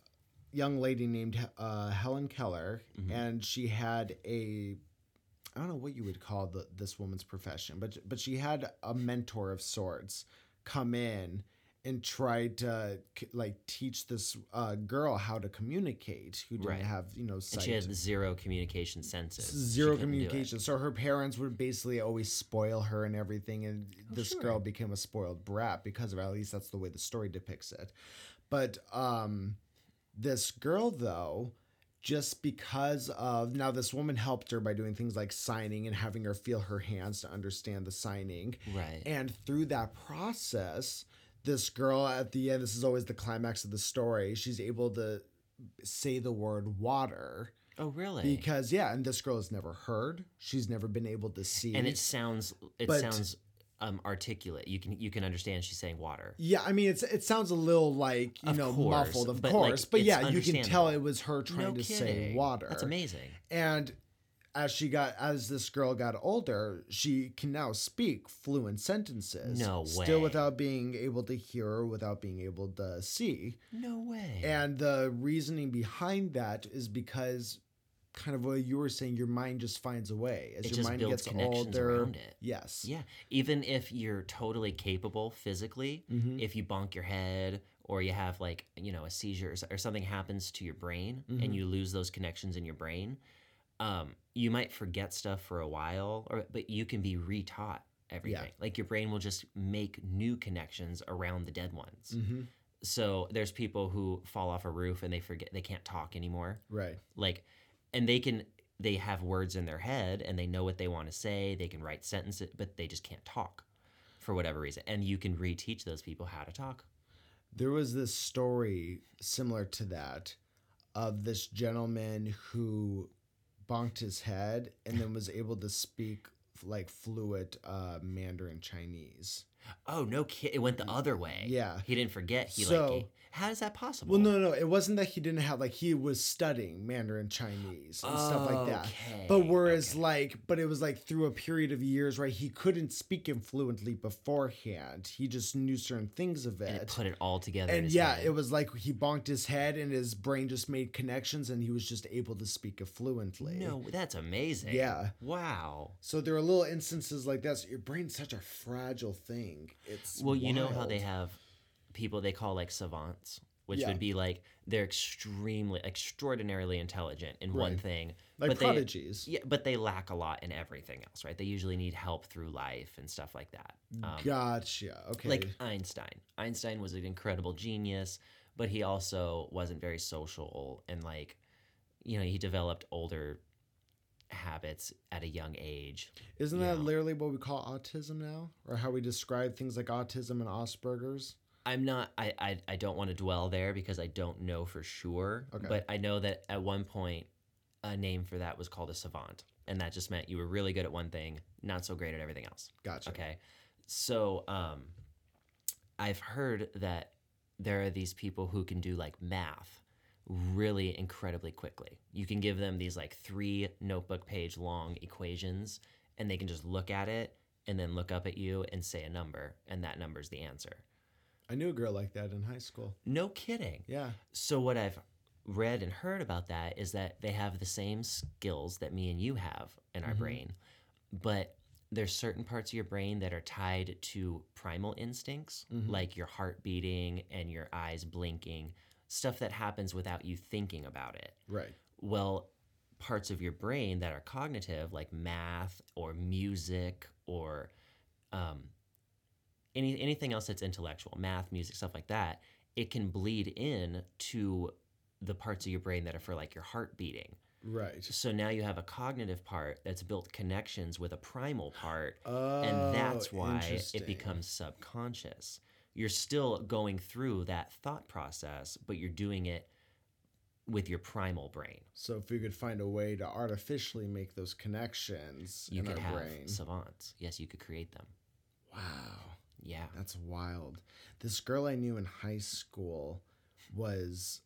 young lady named uh, Helen Keller, Mhm. and she had a I don't know what you would call the, this woman's profession, but but she had a mentor of sorts come in and try to like teach this uh, girl how to communicate who didn't Right. have you know And she had zero communication senses. Zero couldn't do it. communication. So her parents would basically always spoil her and everything, and Oh, this sure. girl became a spoiled brat because of it. At least that's the way the story depicts it. But um, this girl though. Just because of now, this woman helped her by doing things like signing and having her feel her hands to understand the signing. Right. And through that process, this girl at the end, this is always the climax of the story, she's able to say the word water oh, really? because yeah, and this girl has never heard. She's never been able to see. and it sounds it sounds um articulate. You can you can understand she's saying water. yeah, I mean it's it sounds a little like you Of know course, muffled, of but, like, course, but yeah, you can tell it was her trying no to kidding. say water. That's amazing. And as she got as this girl got older, she can now speak fluent sentences. No way. Still without being able to hear or without being able to see. No way. And the reasoning behind that is because kind of what you were saying, your mind just finds a way. As It your just mind gets connections older. around it. Yes. yeah, even if you're totally capable physically, Mhm. if you bonk your head or you have like you know a seizure or, something happens to your brain Mhm. and you lose those connections in your brain um, you might forget stuff for a while or but you can be retaught everything like your brain will just make new connections around the dead ones Mhm. so there's people who fall off a roof and they forget they can't talk anymore Right. like and they can they have words in their head and they know what they want to say they can write sentences but they just can't talk for whatever reason and you can reteach those people how to talk There was this story similar to that of this gentleman who bonked his head and then was able to speak like fluent uh, Mandarin Chinese. Oh no kid it went the mm, other way Yeah. he didn't forget he So- like how is that possible Well, no, no, it wasn't that he didn't have like he was studying Mandarin Chinese and stuff like that. Okay, But whereas okay. like, but it was like through a period of years, right? He couldn't speak him fluently beforehand. He just knew certain things of and it. it put it all together in and yeah, head. it was like he bonked his head and his brain just made connections and he was just able to speak it fluently. no that's amazing Yeah. wow So there are little instances like that. So your brain's such a fragile thing. It's well you know how they have people they call like savants which Yeah. would be like they're extremely extraordinarily intelligent in one thing like but they- prodigies. Yeah, but they lack a lot in everything else, right? They usually need help through life and stuff like that. Um, gotcha. Okay. Like Einstein. Einstein was an incredible genius, but he also wasn't very social and like, you know, he developed older habits at a young age. Isn't that know. literally what we call autism now, or how we describe things like autism and Asperger's? I'm not I I, I don't want to dwell there because I don't know for sure, Okay. but I know that at one point a name for that was called a savant, and that just meant you were really good at one thing, not so great at everything else. Gotcha. Okay. So um I've heard that there are these people who can do like math really incredibly quickly. You can give them these like three notebook page long equations and they can just look at it and then look up at you and say a number and that number's the answer. I knew a girl like that in high school. No kidding. Yeah. So what I've read and heard about that is that they have the same skills that me and you have in our Mhm. brain, but there's certain parts of your brain that are tied to primal instincts, Mhm. like your heart beating and your eyes blinking, stuff that happens without you thinking about it. Right. Well, parts of your brain that are cognitive, like math or music or um, any anything else that's intellectual, math, music, stuff like that, it can bleed in to the parts of your brain that are for like your heart beating. Right. So now you have a cognitive part that's built connections with a primal part, Oh, and that's why it becomes subconscious. You're still going through that thought process, but you're doing it with your primal brain. So if we could find a way to artificially make those connections You in could our have brain. savants. Yes, you could create them. wow. Yeah. That's wild. This girl I knew in high school was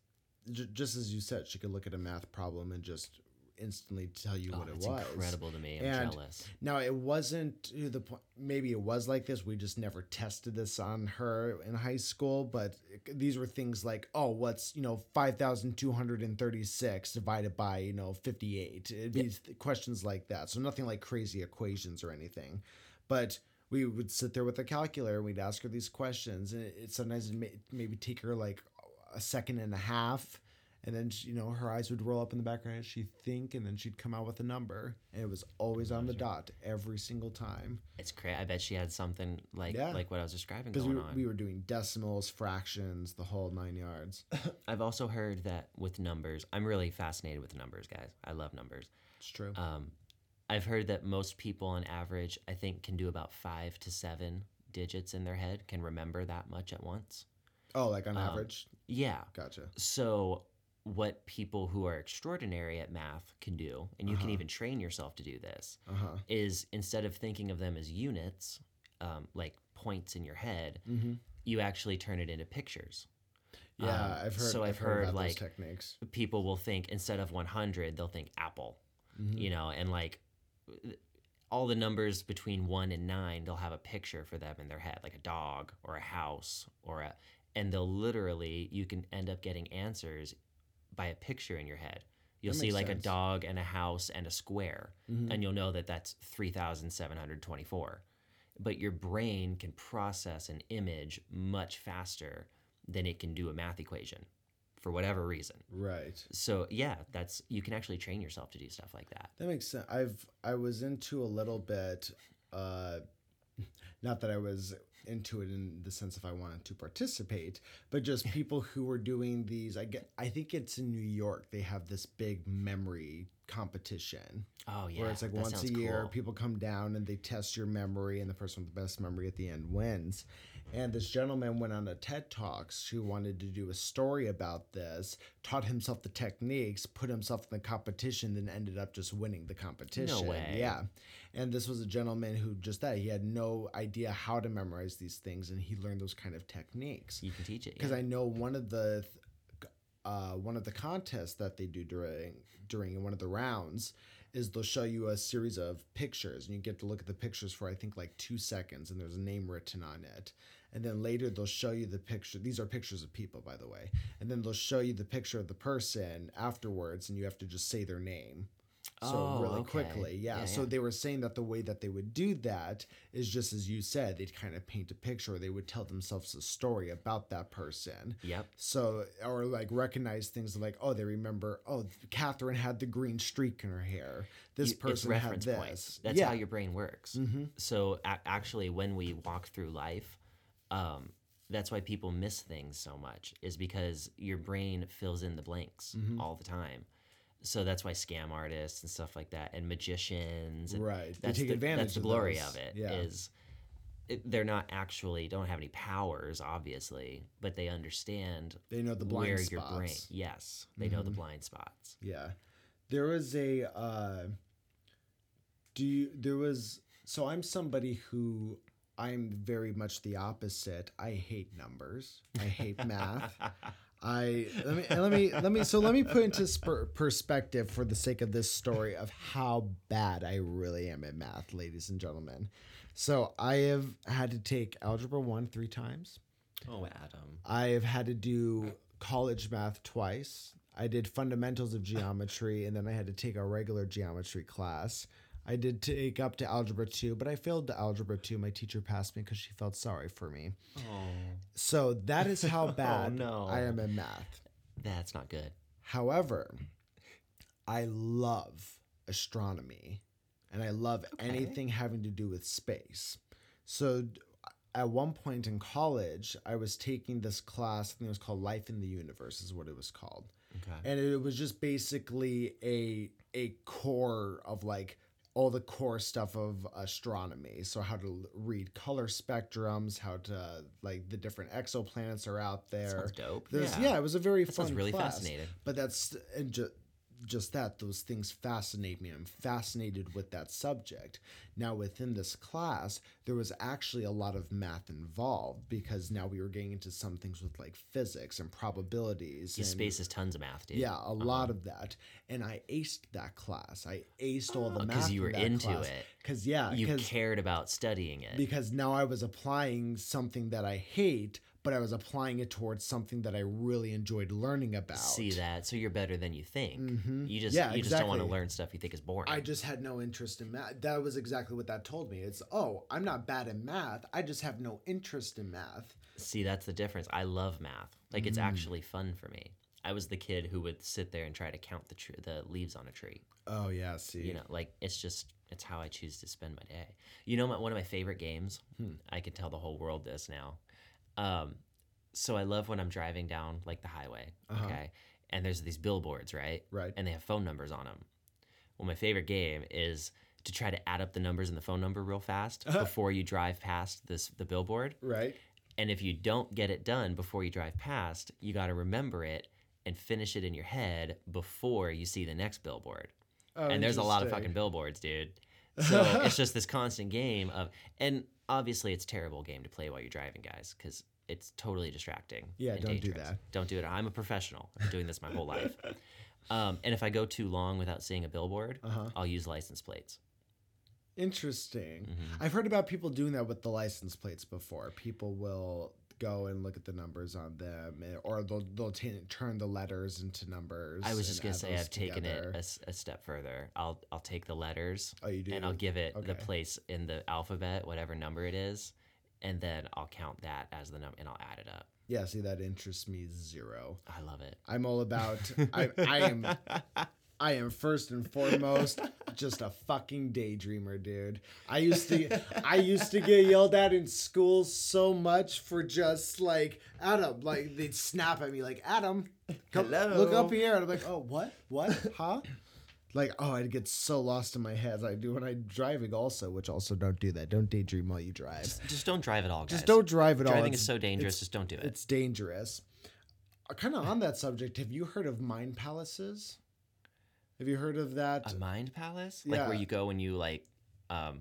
j- just as you said, she could look at a math problem and just instantly tell you Oh, what it it's was. incredible to me. I'm And- jealous. Now it wasn't to the point. Maybe it was like this. We just never tested this on her in high school. But these were things like, oh, what's you know five thousand two hundred and thirty six divided by you know fifty eight. It'd be th- questions like that. So nothing like crazy equations or anything. But we would sit there with a calculator and we'd ask her these questions, and it, it sometimes may, maybe take her like a second and a half. And then, she, you know, her eyes would roll up in the back of her head. She'd think, and then she'd come out with a number. And it was always on the dot every single time. It's crazy. I bet she had something like Yeah. like what I was describing Because going we, were- on. we were doing decimals, fractions, the whole nine yards. I've also heard that with numbers, I'm really fascinated with numbers, guys. I love numbers. It's true. Um, I've heard that most people on average, I think, can do about five to seven digits in their head, can remember that much at once. oh, like on um, average? Yeah. Gotcha. So, what people who are extraordinary at math can do, and you can Uh-huh. even train yourself to do this, Uh huh. is instead of thinking of them as units, um, like points in your head, Mm-hmm. you actually turn it into pictures. Yeah, Um, I've heard. so I've, I've heard, heard, like, those techniques. People will think instead of 100, they'll think apple. Mhm. you know, and like all the numbers between one and nine, they'll have a picture for them in their head, like a dog or a house or a, and they'll literally, you can end up getting answers by a picture in your head. You'll That see like sense. a dog and a house and a square, Mhm. and you'll know that that's 3,724. But your brain can process an image much faster than it can do a math equation for whatever reason. Right. So, yeah, that's you can actually train yourself to do stuff like that. That makes sense. I've I was into a little bit, uh, not that I was into it in the sense if I wanted to participate, but just people who were doing these. I get. I think it's in New York. They have this big memory competition Oh yeah, where it's like that once a year cool. people come down and they test your memory and the person with the best memory at the end wins and this gentleman went on a ted talks who wanted to do a story about this taught himself the techniques put himself in the competition then ended up just winning the competition No way. yeah and this was a gentleman who just that he had no idea how to memorize these things and he learned those kind of techniques You can teach it. because yeah. I know one of the uh, one of the contests that they do during during one of the rounds is they'll show you a series of pictures and you get to look at the pictures for I think like two seconds and there's a name written on it and then later they'll show you the picture these are pictures of people by the way and then they'll show you the picture of the person afterwards and you have to just say their name so Oh, really okay. quickly yeah. Yeah, so yeah. they were saying that the way that they would do that is just as you said they'd kind of paint a picture or they would tell themselves a story about that person Yep. so or like recognize things like oh they remember oh Catherine had the green streak in her hair this You- person had reference this points. That's yeah how your brain works. hmm So a- actually, when we walk through life, um, that's why people miss things so much. Is because your brain fills in the blanks Mhm. all the time. So that's why scam artists and stuff like that, and magicians, and right they that's take the, advantage that's the glory those. of it. yeah Is it, they're not actually don't have any powers, obviously, but they understand they know the blind where spots your brain. Yes, they know the Mhm. blind spots. Yeah. There was a uh do you there was so I'm somebody who I'm very much the opposite. I hate numbers. I hate math. I let me let me let me so let me put into sper- perspective for the sake of this story of how bad I really am at math, ladies and gentlemen. So I have had to take algebra 1 3 times. Oh, Adam. I have had to do college math twice. I did fundamentals of geometry, and then I had to take a regular geometry class. I did take up to algebra 2, but I failed to algebra 2. My teacher passed me because she felt sorry for me. Oh, So that is how Oh, bad no. I am in math. that's not good. However, I love astronomy and I love Okay. anything having to do with space. So at one point in college, I was taking this class, I think it was called Life in the Universe is what it was called. Okay. And it was just basically a a core of like all the core stuff of astronomy. So how to read color spectrums, how to like the different exoplanets are out there. Sounds dope. There's, yeah. yeah. it was a very That fun sounds really class. fascinating. But that's and ju- just that those things fascinate me. I'm fascinated with that subject. Now within this class, there was actually a lot of math involved because now we were getting into some things with like physics and probabilities. Yeah, and, space is tons of math, dude. Yeah, a uh-huh. lot of that, and I aced that class. I aced all the oh, math because you were into it. Because yeah, You cared about studying it. because now I was applying something that I hate, but I was applying it towards something that I really enjoyed learning about. See that? So you're better than you think. Mhm. You just Yeah, you just don't want to learn stuff you think is boring. I just had no interest in math. That was exactly what that told me. It's oh, I'm not bad at math. I just have no interest in math. See, that's the difference. I love math. Like Mm. it's actually fun for me. I was the kid who would sit there and try to count the tr- the leaves on a tree. Oh yeah, see. You know, like it's just it's how I choose to spend my day. You know, my, one of my favorite games. Hmm. I can tell the whole world this now. Um, so I love when I'm driving down like the highway. Uh-huh. Okay, and there's these billboards, right? Right. And they have phone numbers on them. Well, my favorite game is to try to add up the numbers in the phone number real fast Uh-huh. before you drive past this the billboard. Right. And if you don't get it done before you drive past, you got to remember it and finish it in your head before you see the next billboard. Oh, and there's a lot of fucking billboards, dude. So it's just this constant game of, and obviously it's a terrible game to play while you're driving, guys, because it's totally distracting. Yeah, don't do that. Don't do it. I'm a professional. I've been doing this my whole life. Um, and if I go too long without seeing a billboard, Uh-huh. I'll use license plates. Interesting. Mhm. I've heard about people doing that with the license plates before. People will go and look at the numbers on them, eh, or they'll they'll t- turn the letters into numbers. I was just gonna say I've taken together. it a step further. I'll I'll take the letters Oh, you do. and I'll give it the place in the alphabet, whatever number it is, and then I'll count that as the number and I'll add it up. yeah, see that interests me zero. I love it. I'm all about. I, I am. I am first and foremost just a fucking daydreamer, dude. I used to I used to get yelled at in school so much for just like Adam, like they'd snap at me like Adam, come look up here, and I'm like, oh what, what, huh? Like oh, I'd get so lost in my head as I do when I'm driving, also, which also don't do that. Don't daydream while you drive. Just, Just don't drive at all, guys. Just don't drive at all. Driving is so dangerous. Just don't do it. It's dangerous. Kind of on that subject, have you heard of mind palaces? Have you heard of that? A mind palace, like where you go when you like, um,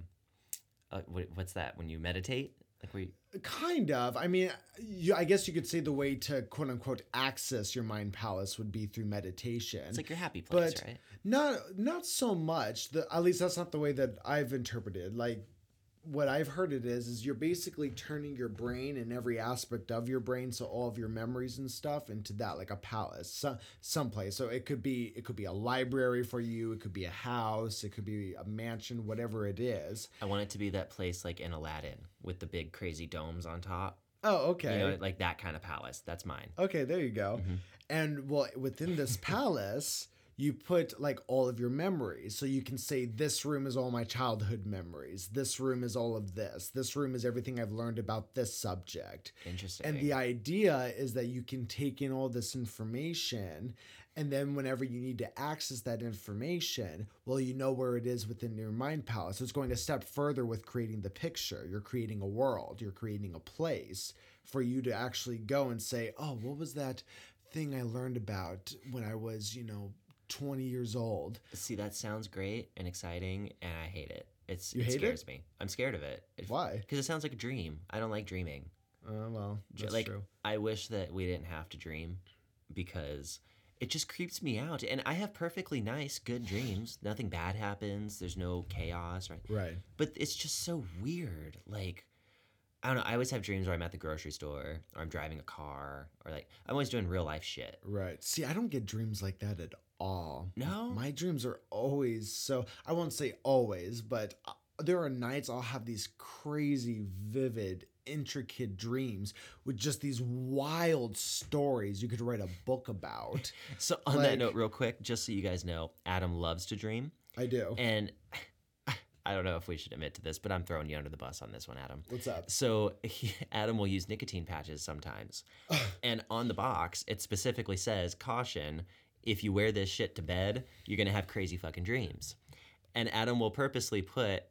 uh, what, what's that? When you meditate, like where you, Kind of. I mean, you, I guess you could say the way to quote unquote access your mind palace would be through meditation. it's like your happy place, But- right? Not not so much. The, at least that's not the way that I've interpreted. Like what I've heard it is is you're basically turning your brain and every aspect of your brain, so all of your memories and stuff, into that like a palace, some someplace. So it could be it could be a library for you. It could be a house. It could be a mansion. Whatever it is. I want it to be that place like in Aladdin with the big crazy domes on top. Oh, okay. You know, like that kind of palace. That's mine. Okay, there you go. Mhm. And well, within this palace, you put like all of your memories. So you can say, This room is all my childhood memories. This room is all of this. This room is everything I've learned about this subject. Interesting. And the idea is that you can take in all this information. And then, whenever you need to access that information, well, you know where it is within your mind palace. So it's going a step further with creating the picture. You're creating a world, you're creating a place for you to actually go and say, oh, what was that thing I learned about when I was, you know, 20 years old? See, that sounds great and exciting, and I hate it. It's You it hate it? scares me. I'm scared of it. Why? Because it sounds like a dream. I don't like dreaming. Uh, well, that's like true. I wish that we didn't have to dream because it just creeps me out. And I have perfectly nice, good dreams. Nothing bad happens. There's no chaos, right? Right. But it's just so weird. Like I don't know. I always have dreams where I'm at the grocery store or I'm driving a car or like I'm always doing real life shit. Right. See, I don't get dreams like that at all. No? My dreams are always so, I won't say always, but uh, there are nights I'll have these crazy, vivid, intricate dreams with just these wild stories you could write a book about. So on Like- that note, real quick, just so you guys know, Adam loves to dream, I do. and I don't know if we should admit to this, but I'm throwing you under the bus on this one, Adam. What's up? So he, Adam will use nicotine patches sometimes, and on the box it specifically says caution: if you wear this shit to bed, you're gonna have crazy fucking dreams. and Adam will purposely put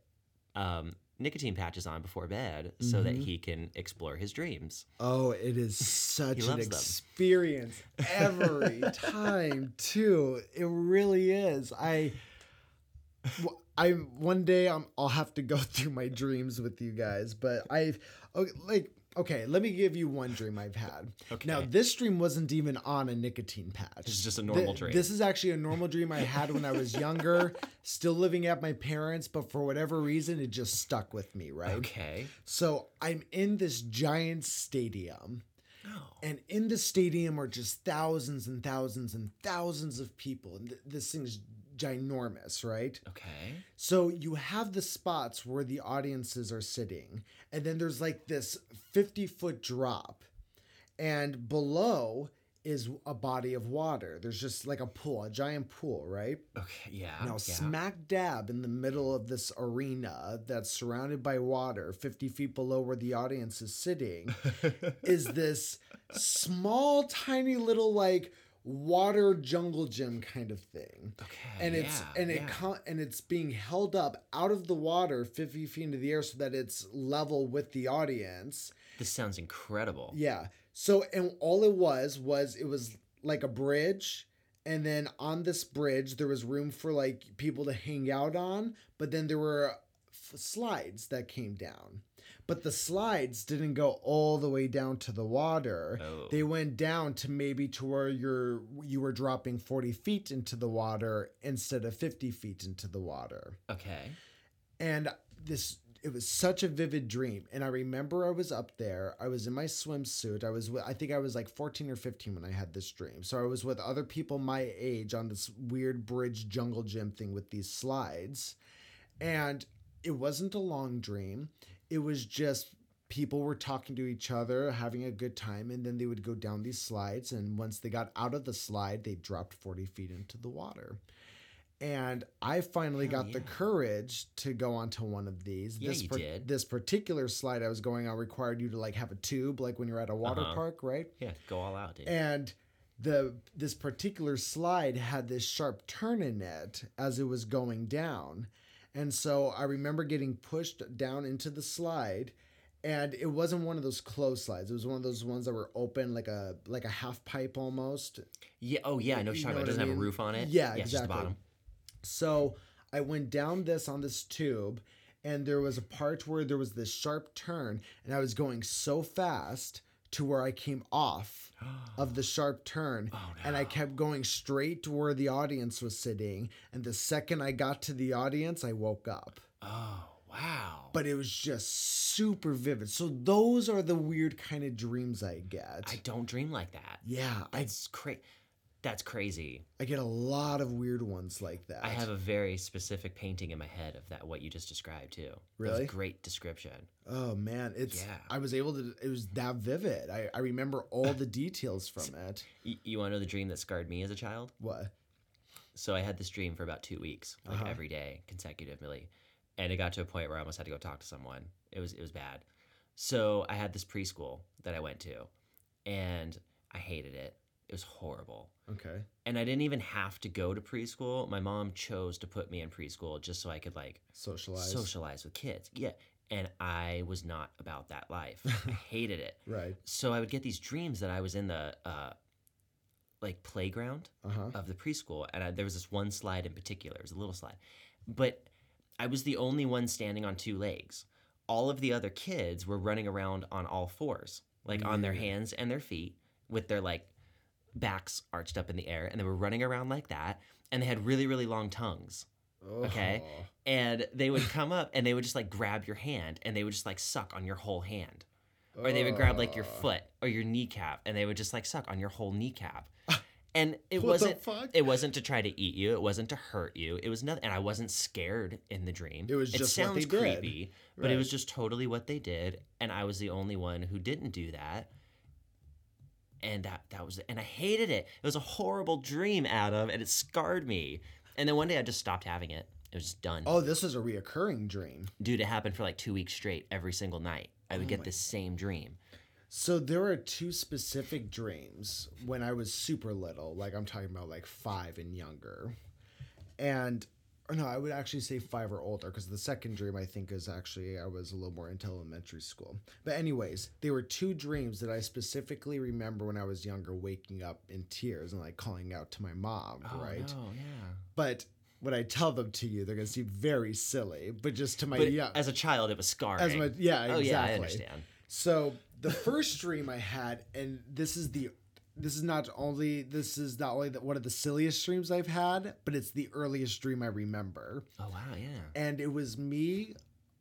um, nicotine patches on before bed so that he can explore his dreams. Oh, it is such an experience every time, too. It really is. I, w- I one day I'm, I'll have to go through my dreams with you guys, but I've okay, oh, like okay. Let me give you one dream I've had. Okay. Now this dream wasn't even on a nicotine patch. This is just a Th- normal dream. This is actually a normal dream I had when I was younger, still living at my parents, but for whatever reason, it just stuck with me. Right. Okay. So I'm in this giant stadium. Oh. And in the stadium are just thousands and thousands and thousands of people. And th- this thing's ginormous, right? Okay. So you have the spots where the audiences are sitting, and then there's like this 50 foot drop, and below is a body of water. There's just like a pool, a giant pool, right? Okay. Yeah. Now, yeah. smack dab in the middle of this arena that's surrounded by water, 50 feet below where the audience is sitting, is this small, tiny little like water jungle gym kind of thing. Okay. And it's yeah, and it yeah. co- and it's being held up out of the water 50 feet into the air so that it's level with the audience. This sounds incredible. Yeah. So and all it was was it was like a bridge and then on this bridge there was room for like people to hang out on, but then there were f- slides that came down. But the slides didn't go all the way down to the water. Oh. They went down to maybe to where you're you were dropping 40 feet into the water instead of 50 feet into the water. Okay. and this it was such a vivid dream. And i remember i was up there. I was in my swimsuit. I was with, i think i was like 14 or 15 when i had this dream. So i was with other people my age on this weird bridge jungle gym thing with these slides. And it wasn't a long dream it was just people were talking to each other having a good time and then they would go down these slides and once they got out of the slide they dropped 40 feet into the water and I finally Hell got the courage to go onto one of these. Yeah, this you did. This particular slide I was going on required you to like have a tube, like when you're at a water Uh-huh. park, right? Yeah. Go all out, dude. And the this particular slide had this sharp turn in it as it was going down, and so I remember getting pushed down into the slide. And it wasn't one of those closed slides. It was one of those ones that were open, like a like a half pipe almost. yeah. Oh, yeah. I know You know It doesn't I have a roof on it. Yeah, yeah it's just the exactly. bottom. So I went down this on this tube, and there was a part where there was this sharp turn, and I was going so fast to where I came off of the sharp turn, Oh, and I kept going straight to where the audience was sitting. And the second I got to the audience, I woke up. Oh, wow. But it was just super vivid. So those are the weird kind of dreams I get. I don't dream like that. yeah, I That's crazy. That's crazy. I get a lot of weird ones like that. I have a very specific painting in my head of that what you just described too. Really? great description. Oh man, it's Yeah. I was able to it was that vivid. I, I remember all the details from it. You, you want to know the dream that scarred me as a child? What? So I had this dream for about two weeks, like Uh-huh. every day consecutively, and it got to a point where I almost had to go talk to someone. It was it was bad. So I had this preschool that I went to, and I hated it. It was horrible. Okay. And I didn't even have to go to preschool. My mom chose to put me in preschool just so I could like Socialize. socialize with kids. Yeah. And I was not about that life. I hated it. Right. So I would get these dreams that I was in the uh, like playground Uh-huh. of the preschool, and I, there was this one slide in particular. It was a little slide, but I was the only one standing on two legs. All of the other kids were running around on all fours, like on their hands and their feet, with their like backs arched up in the air, and they were running around like that. And they had really, really long tongues. Okay. Oh. And they would come up and they would just like grab your hand and they would just like suck on your whole hand or they would grab like your foot or your kneecap and they would just like suck on your whole kneecap and it What wasn't it wasn't to try to eat you it wasn't to hurt you it was nothing and i wasn't scared in the dream It was just sounds they did. creepy but it was just totally what they did and i was the only one who didn't do that and that that was and i hated it. It was a horrible dream adam and it scarred me. And then one day i just stopped having it. It was done. Oh, this was a reoccurring dream. dude it happened for like two weeks straight every single night. I would Oh get the same dream. So there are two specific dreams when I was super little, like I'm talking about like five and younger. And or no, I would actually say five or older because the second dream I think is actually I was a little more into elementary school. But anyways, they were two dreams that I specifically remember when I was younger, waking up in tears and like calling out to my mom, Oh, right? no, yeah. But when I tell them to you, they're gonna seem very silly. But just to my But yeah, as a child, it was scarring. as my yeah, oh exactly. yeah, I understand. So the first dream I had, and this is the this is not only this is not only the, one of the silliest dreams I've had, but it's the earliest dream I remember. Oh wow, yeah. And it was me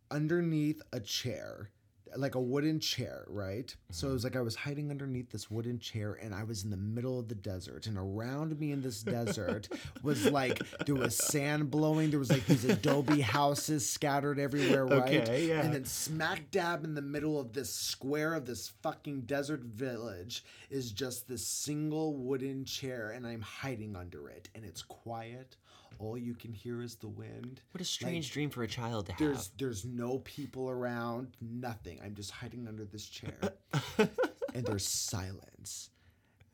underneath a chair, like a wooden chair, right? So it mm-hmm. was like I was hiding underneath this wooden chair and I was in the middle of the desert. And around me in this desert was like there was sand blowing, there was like these adobe houses scattered everywhere, right? Okay, yeah. And then smack dab in the middle of this square of this fucking desert village is just this single wooden chair and I'm hiding under it and it's quiet. All you can hear is the wind. What a strange dream for a child to There's have. there's no people around, nothing. I'm just hiding under this chair. and there's silence.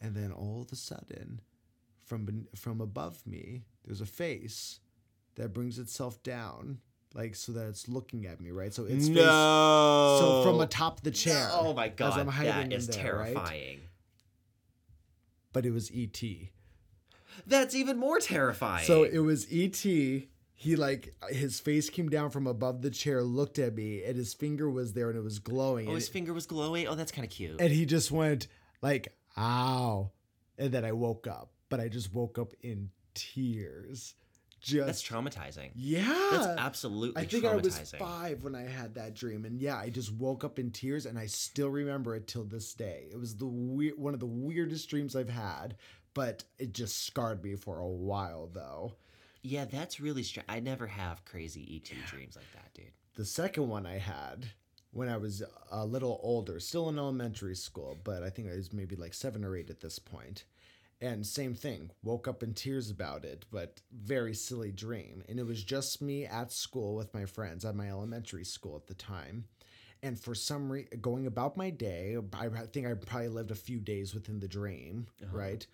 And then all of a sudden, from from above me, there's a face that brings itself down, like so that it's looking at me, right? So its face no. so from atop the chair. Oh my god, I'm hiding that is there, right? terrifying. But it was E.T. That's even more terrifying. So it was E.T. He like his face came down from above the chair, looked at me, and his finger was there and it was glowing. oh, and his finger was glowing. Oh, that's kind of cute. and he just went like ow and then i woke up but i just woke up in tears just that's traumatizing. yeah That's absolutely i think i was five when i had that dream and yeah i just woke up in tears and i still remember it till this day it was the weird one of the weirdest dreams i've had but it just scarred me for a while though Yeah, that's really strange. I never have crazy ET dreams like that, dude. the second one I had when I was a little older, still in elementary school, but I think I was maybe like seven or eight at this point. And same thing, woke up in tears about it, but very silly dream. And it was just me at school with my friends at my elementary school at the time. And for some reason, going about my day, I I think I probably lived a few days within the dream, Uh-huh. right?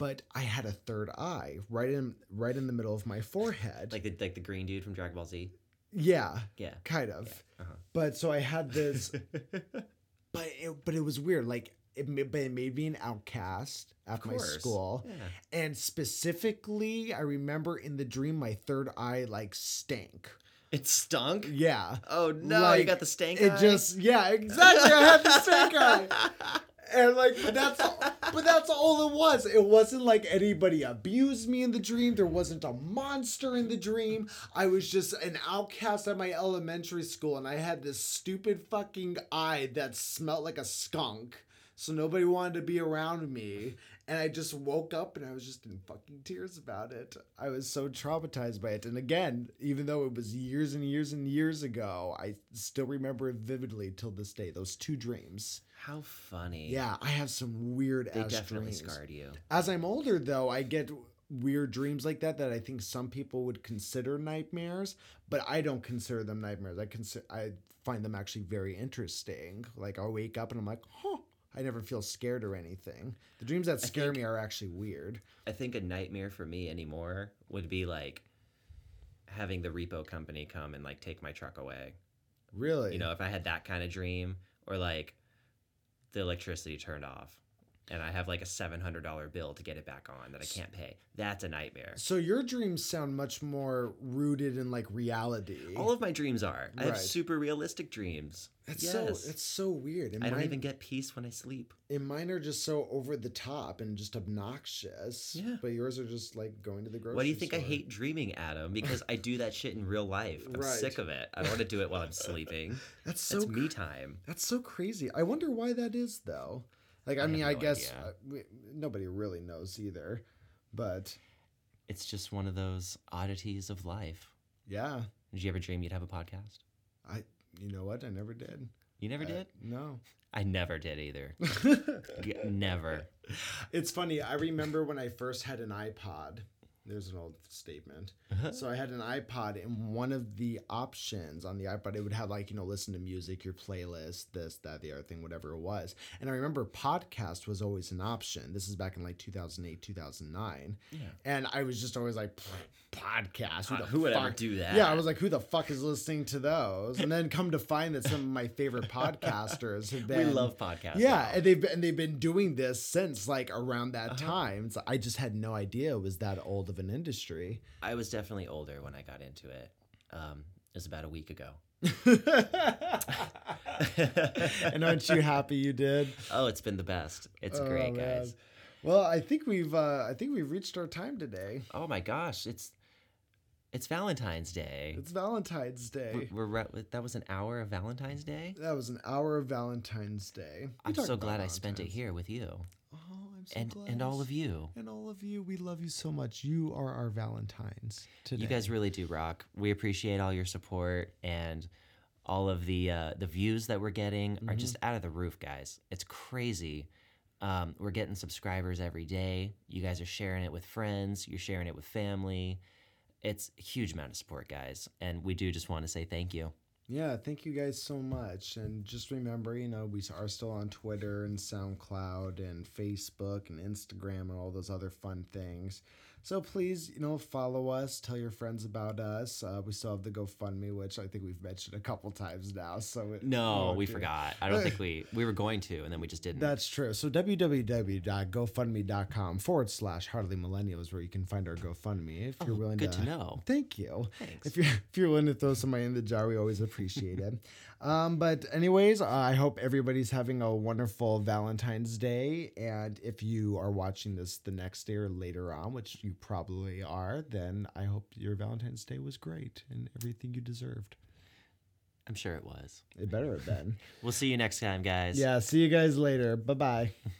But I had a third eye right in right in the middle of my forehead. Like the like the green dude from Dragon Ball Z. yeah, Yeah. kind of. Uh-huh. But so I had this, but it, but it was weird. Like it, but it made me an outcast at my school, Yeah. and specifically, I remember in the dream my third eye like stank. It stunk. Yeah, Oh no, you got the stank it eye? just yeah exactly. I had the stank eye. And like, but that's but that's all it was. It wasn't like anybody abused me in the dream. There wasn't a monster in the dream. I was just an outcast at my elementary school, and I had this stupid fucking eye that smelled like a skunk. So nobody wanted to be around me. And I just woke up and I was just in fucking tears about it. I was so traumatized by it. And again, even though it was years and years and years ago, I still remember it vividly till this day. Those two dreams. How funny. Yeah, I have some weird They definitely dreams. scarred you. As I'm older, though, I get weird dreams like that that I think some people would consider nightmares, but I don't consider them nightmares. I consider I find them actually very interesting. Like I'll wake up and I'm like, huh. I never feel scared or anything. The dreams that scare me are actually weird. I think a nightmare for me anymore would be like having the repo company come and like take my truck away. Really? You know, if I had that kind of dream or like the electricity turned off and I have like a $700 bill to get it back on that I can't pay. That's a nightmare. So your dreams sound much more rooted in like reality. All of my dreams are. I have super realistic dreams. It's yes. so it's so weird. And I don't mine, even get peace when I sleep. and mine are just so over the top and just obnoxious. Yeah. But yours are just like going to the grocery Why do you think I hate dreaming, Adam? Because I do that shit in real life. I'm Right. sick of it. I don't want to do it while I'm sleeping. That's so That's me time. That's so crazy. I wonder why that is, though. Like, I, I mean, have I guess uh, we, nobody really knows either. But It's just one of those oddities of life. yeah, Did you ever dream you'd have a podcast? I. You know what? I never did. You never did? no. I never did either. Never. it's funny. I remember when I first had an iPod. There's an old statement. so I had an iPod, and one of the options on the iPod, it would have like you know listen to music, your playlist, this, that, the other thing, whatever it was. And I remember podcast was always an option. This is back in like 2008, 2009. Yeah. And I was just always like, podcast. Who, the who would ever do that? Yeah, I was like, who the fuck is listening to those? And then come to find that some of my favorite podcasters have been. we love podcasts. Yeah, and they've been, and they've been doing this since like around Uh-huh. that time. So I just had no idea it was that old of an industry. I was definitely older when I got into it. Um, it was about a week ago. and aren't you happy you did? Oh, it's been the best. It's Oh, great, man. guys. Well, I think we've uh, I think we've reached our time today. Oh my gosh, it's it's Valentine's Day. It's Valentine's Day. We're, we're re- that was an hour of Valentine's Day. That was an hour of Valentine's Day. We I'm so glad I spent it here with you I'm so and glad. and all of you. and all of you. We love you so much. You are our Valentines today. You guys really do rock. We appreciate all your support and all of the uh, the views that we're getting are just out of the roof, guys. It's crazy. Um, we're getting subscribers every day. You guys are sharing it with friends. You're sharing it with family. It's a huge amount of support, guys, and we do just want to say thank you. Yeah, thank you guys so much. And just remember, you know, we are still on Twitter and SoundCloud and Facebook and Instagram and all those other fun things. So please, you know, follow us, tell your friends about us. Uh, we still have the GoFundMe, which I think we've mentioned a couple times now. So it, No, oh, we forgot. I don't think we we were going to, and then we just didn't. That's true. So www.gofundme.com forward slash hardly millennials where you can find our GoFundMe if you're Oh, willing good to. to know. Thank you. Thanks. If you're if you're willing to throw some money in the jar, we always appreciate it. Um, but anyways, I hope everybody's having a wonderful Valentine's Day. And if you are watching this the next day or later on, which you probably are, then I hope your Valentine's Day was great and everything you deserved. I'm sure it was. It better have been. We'll see you next time, guys. yeah. See you guys later. Bye bye.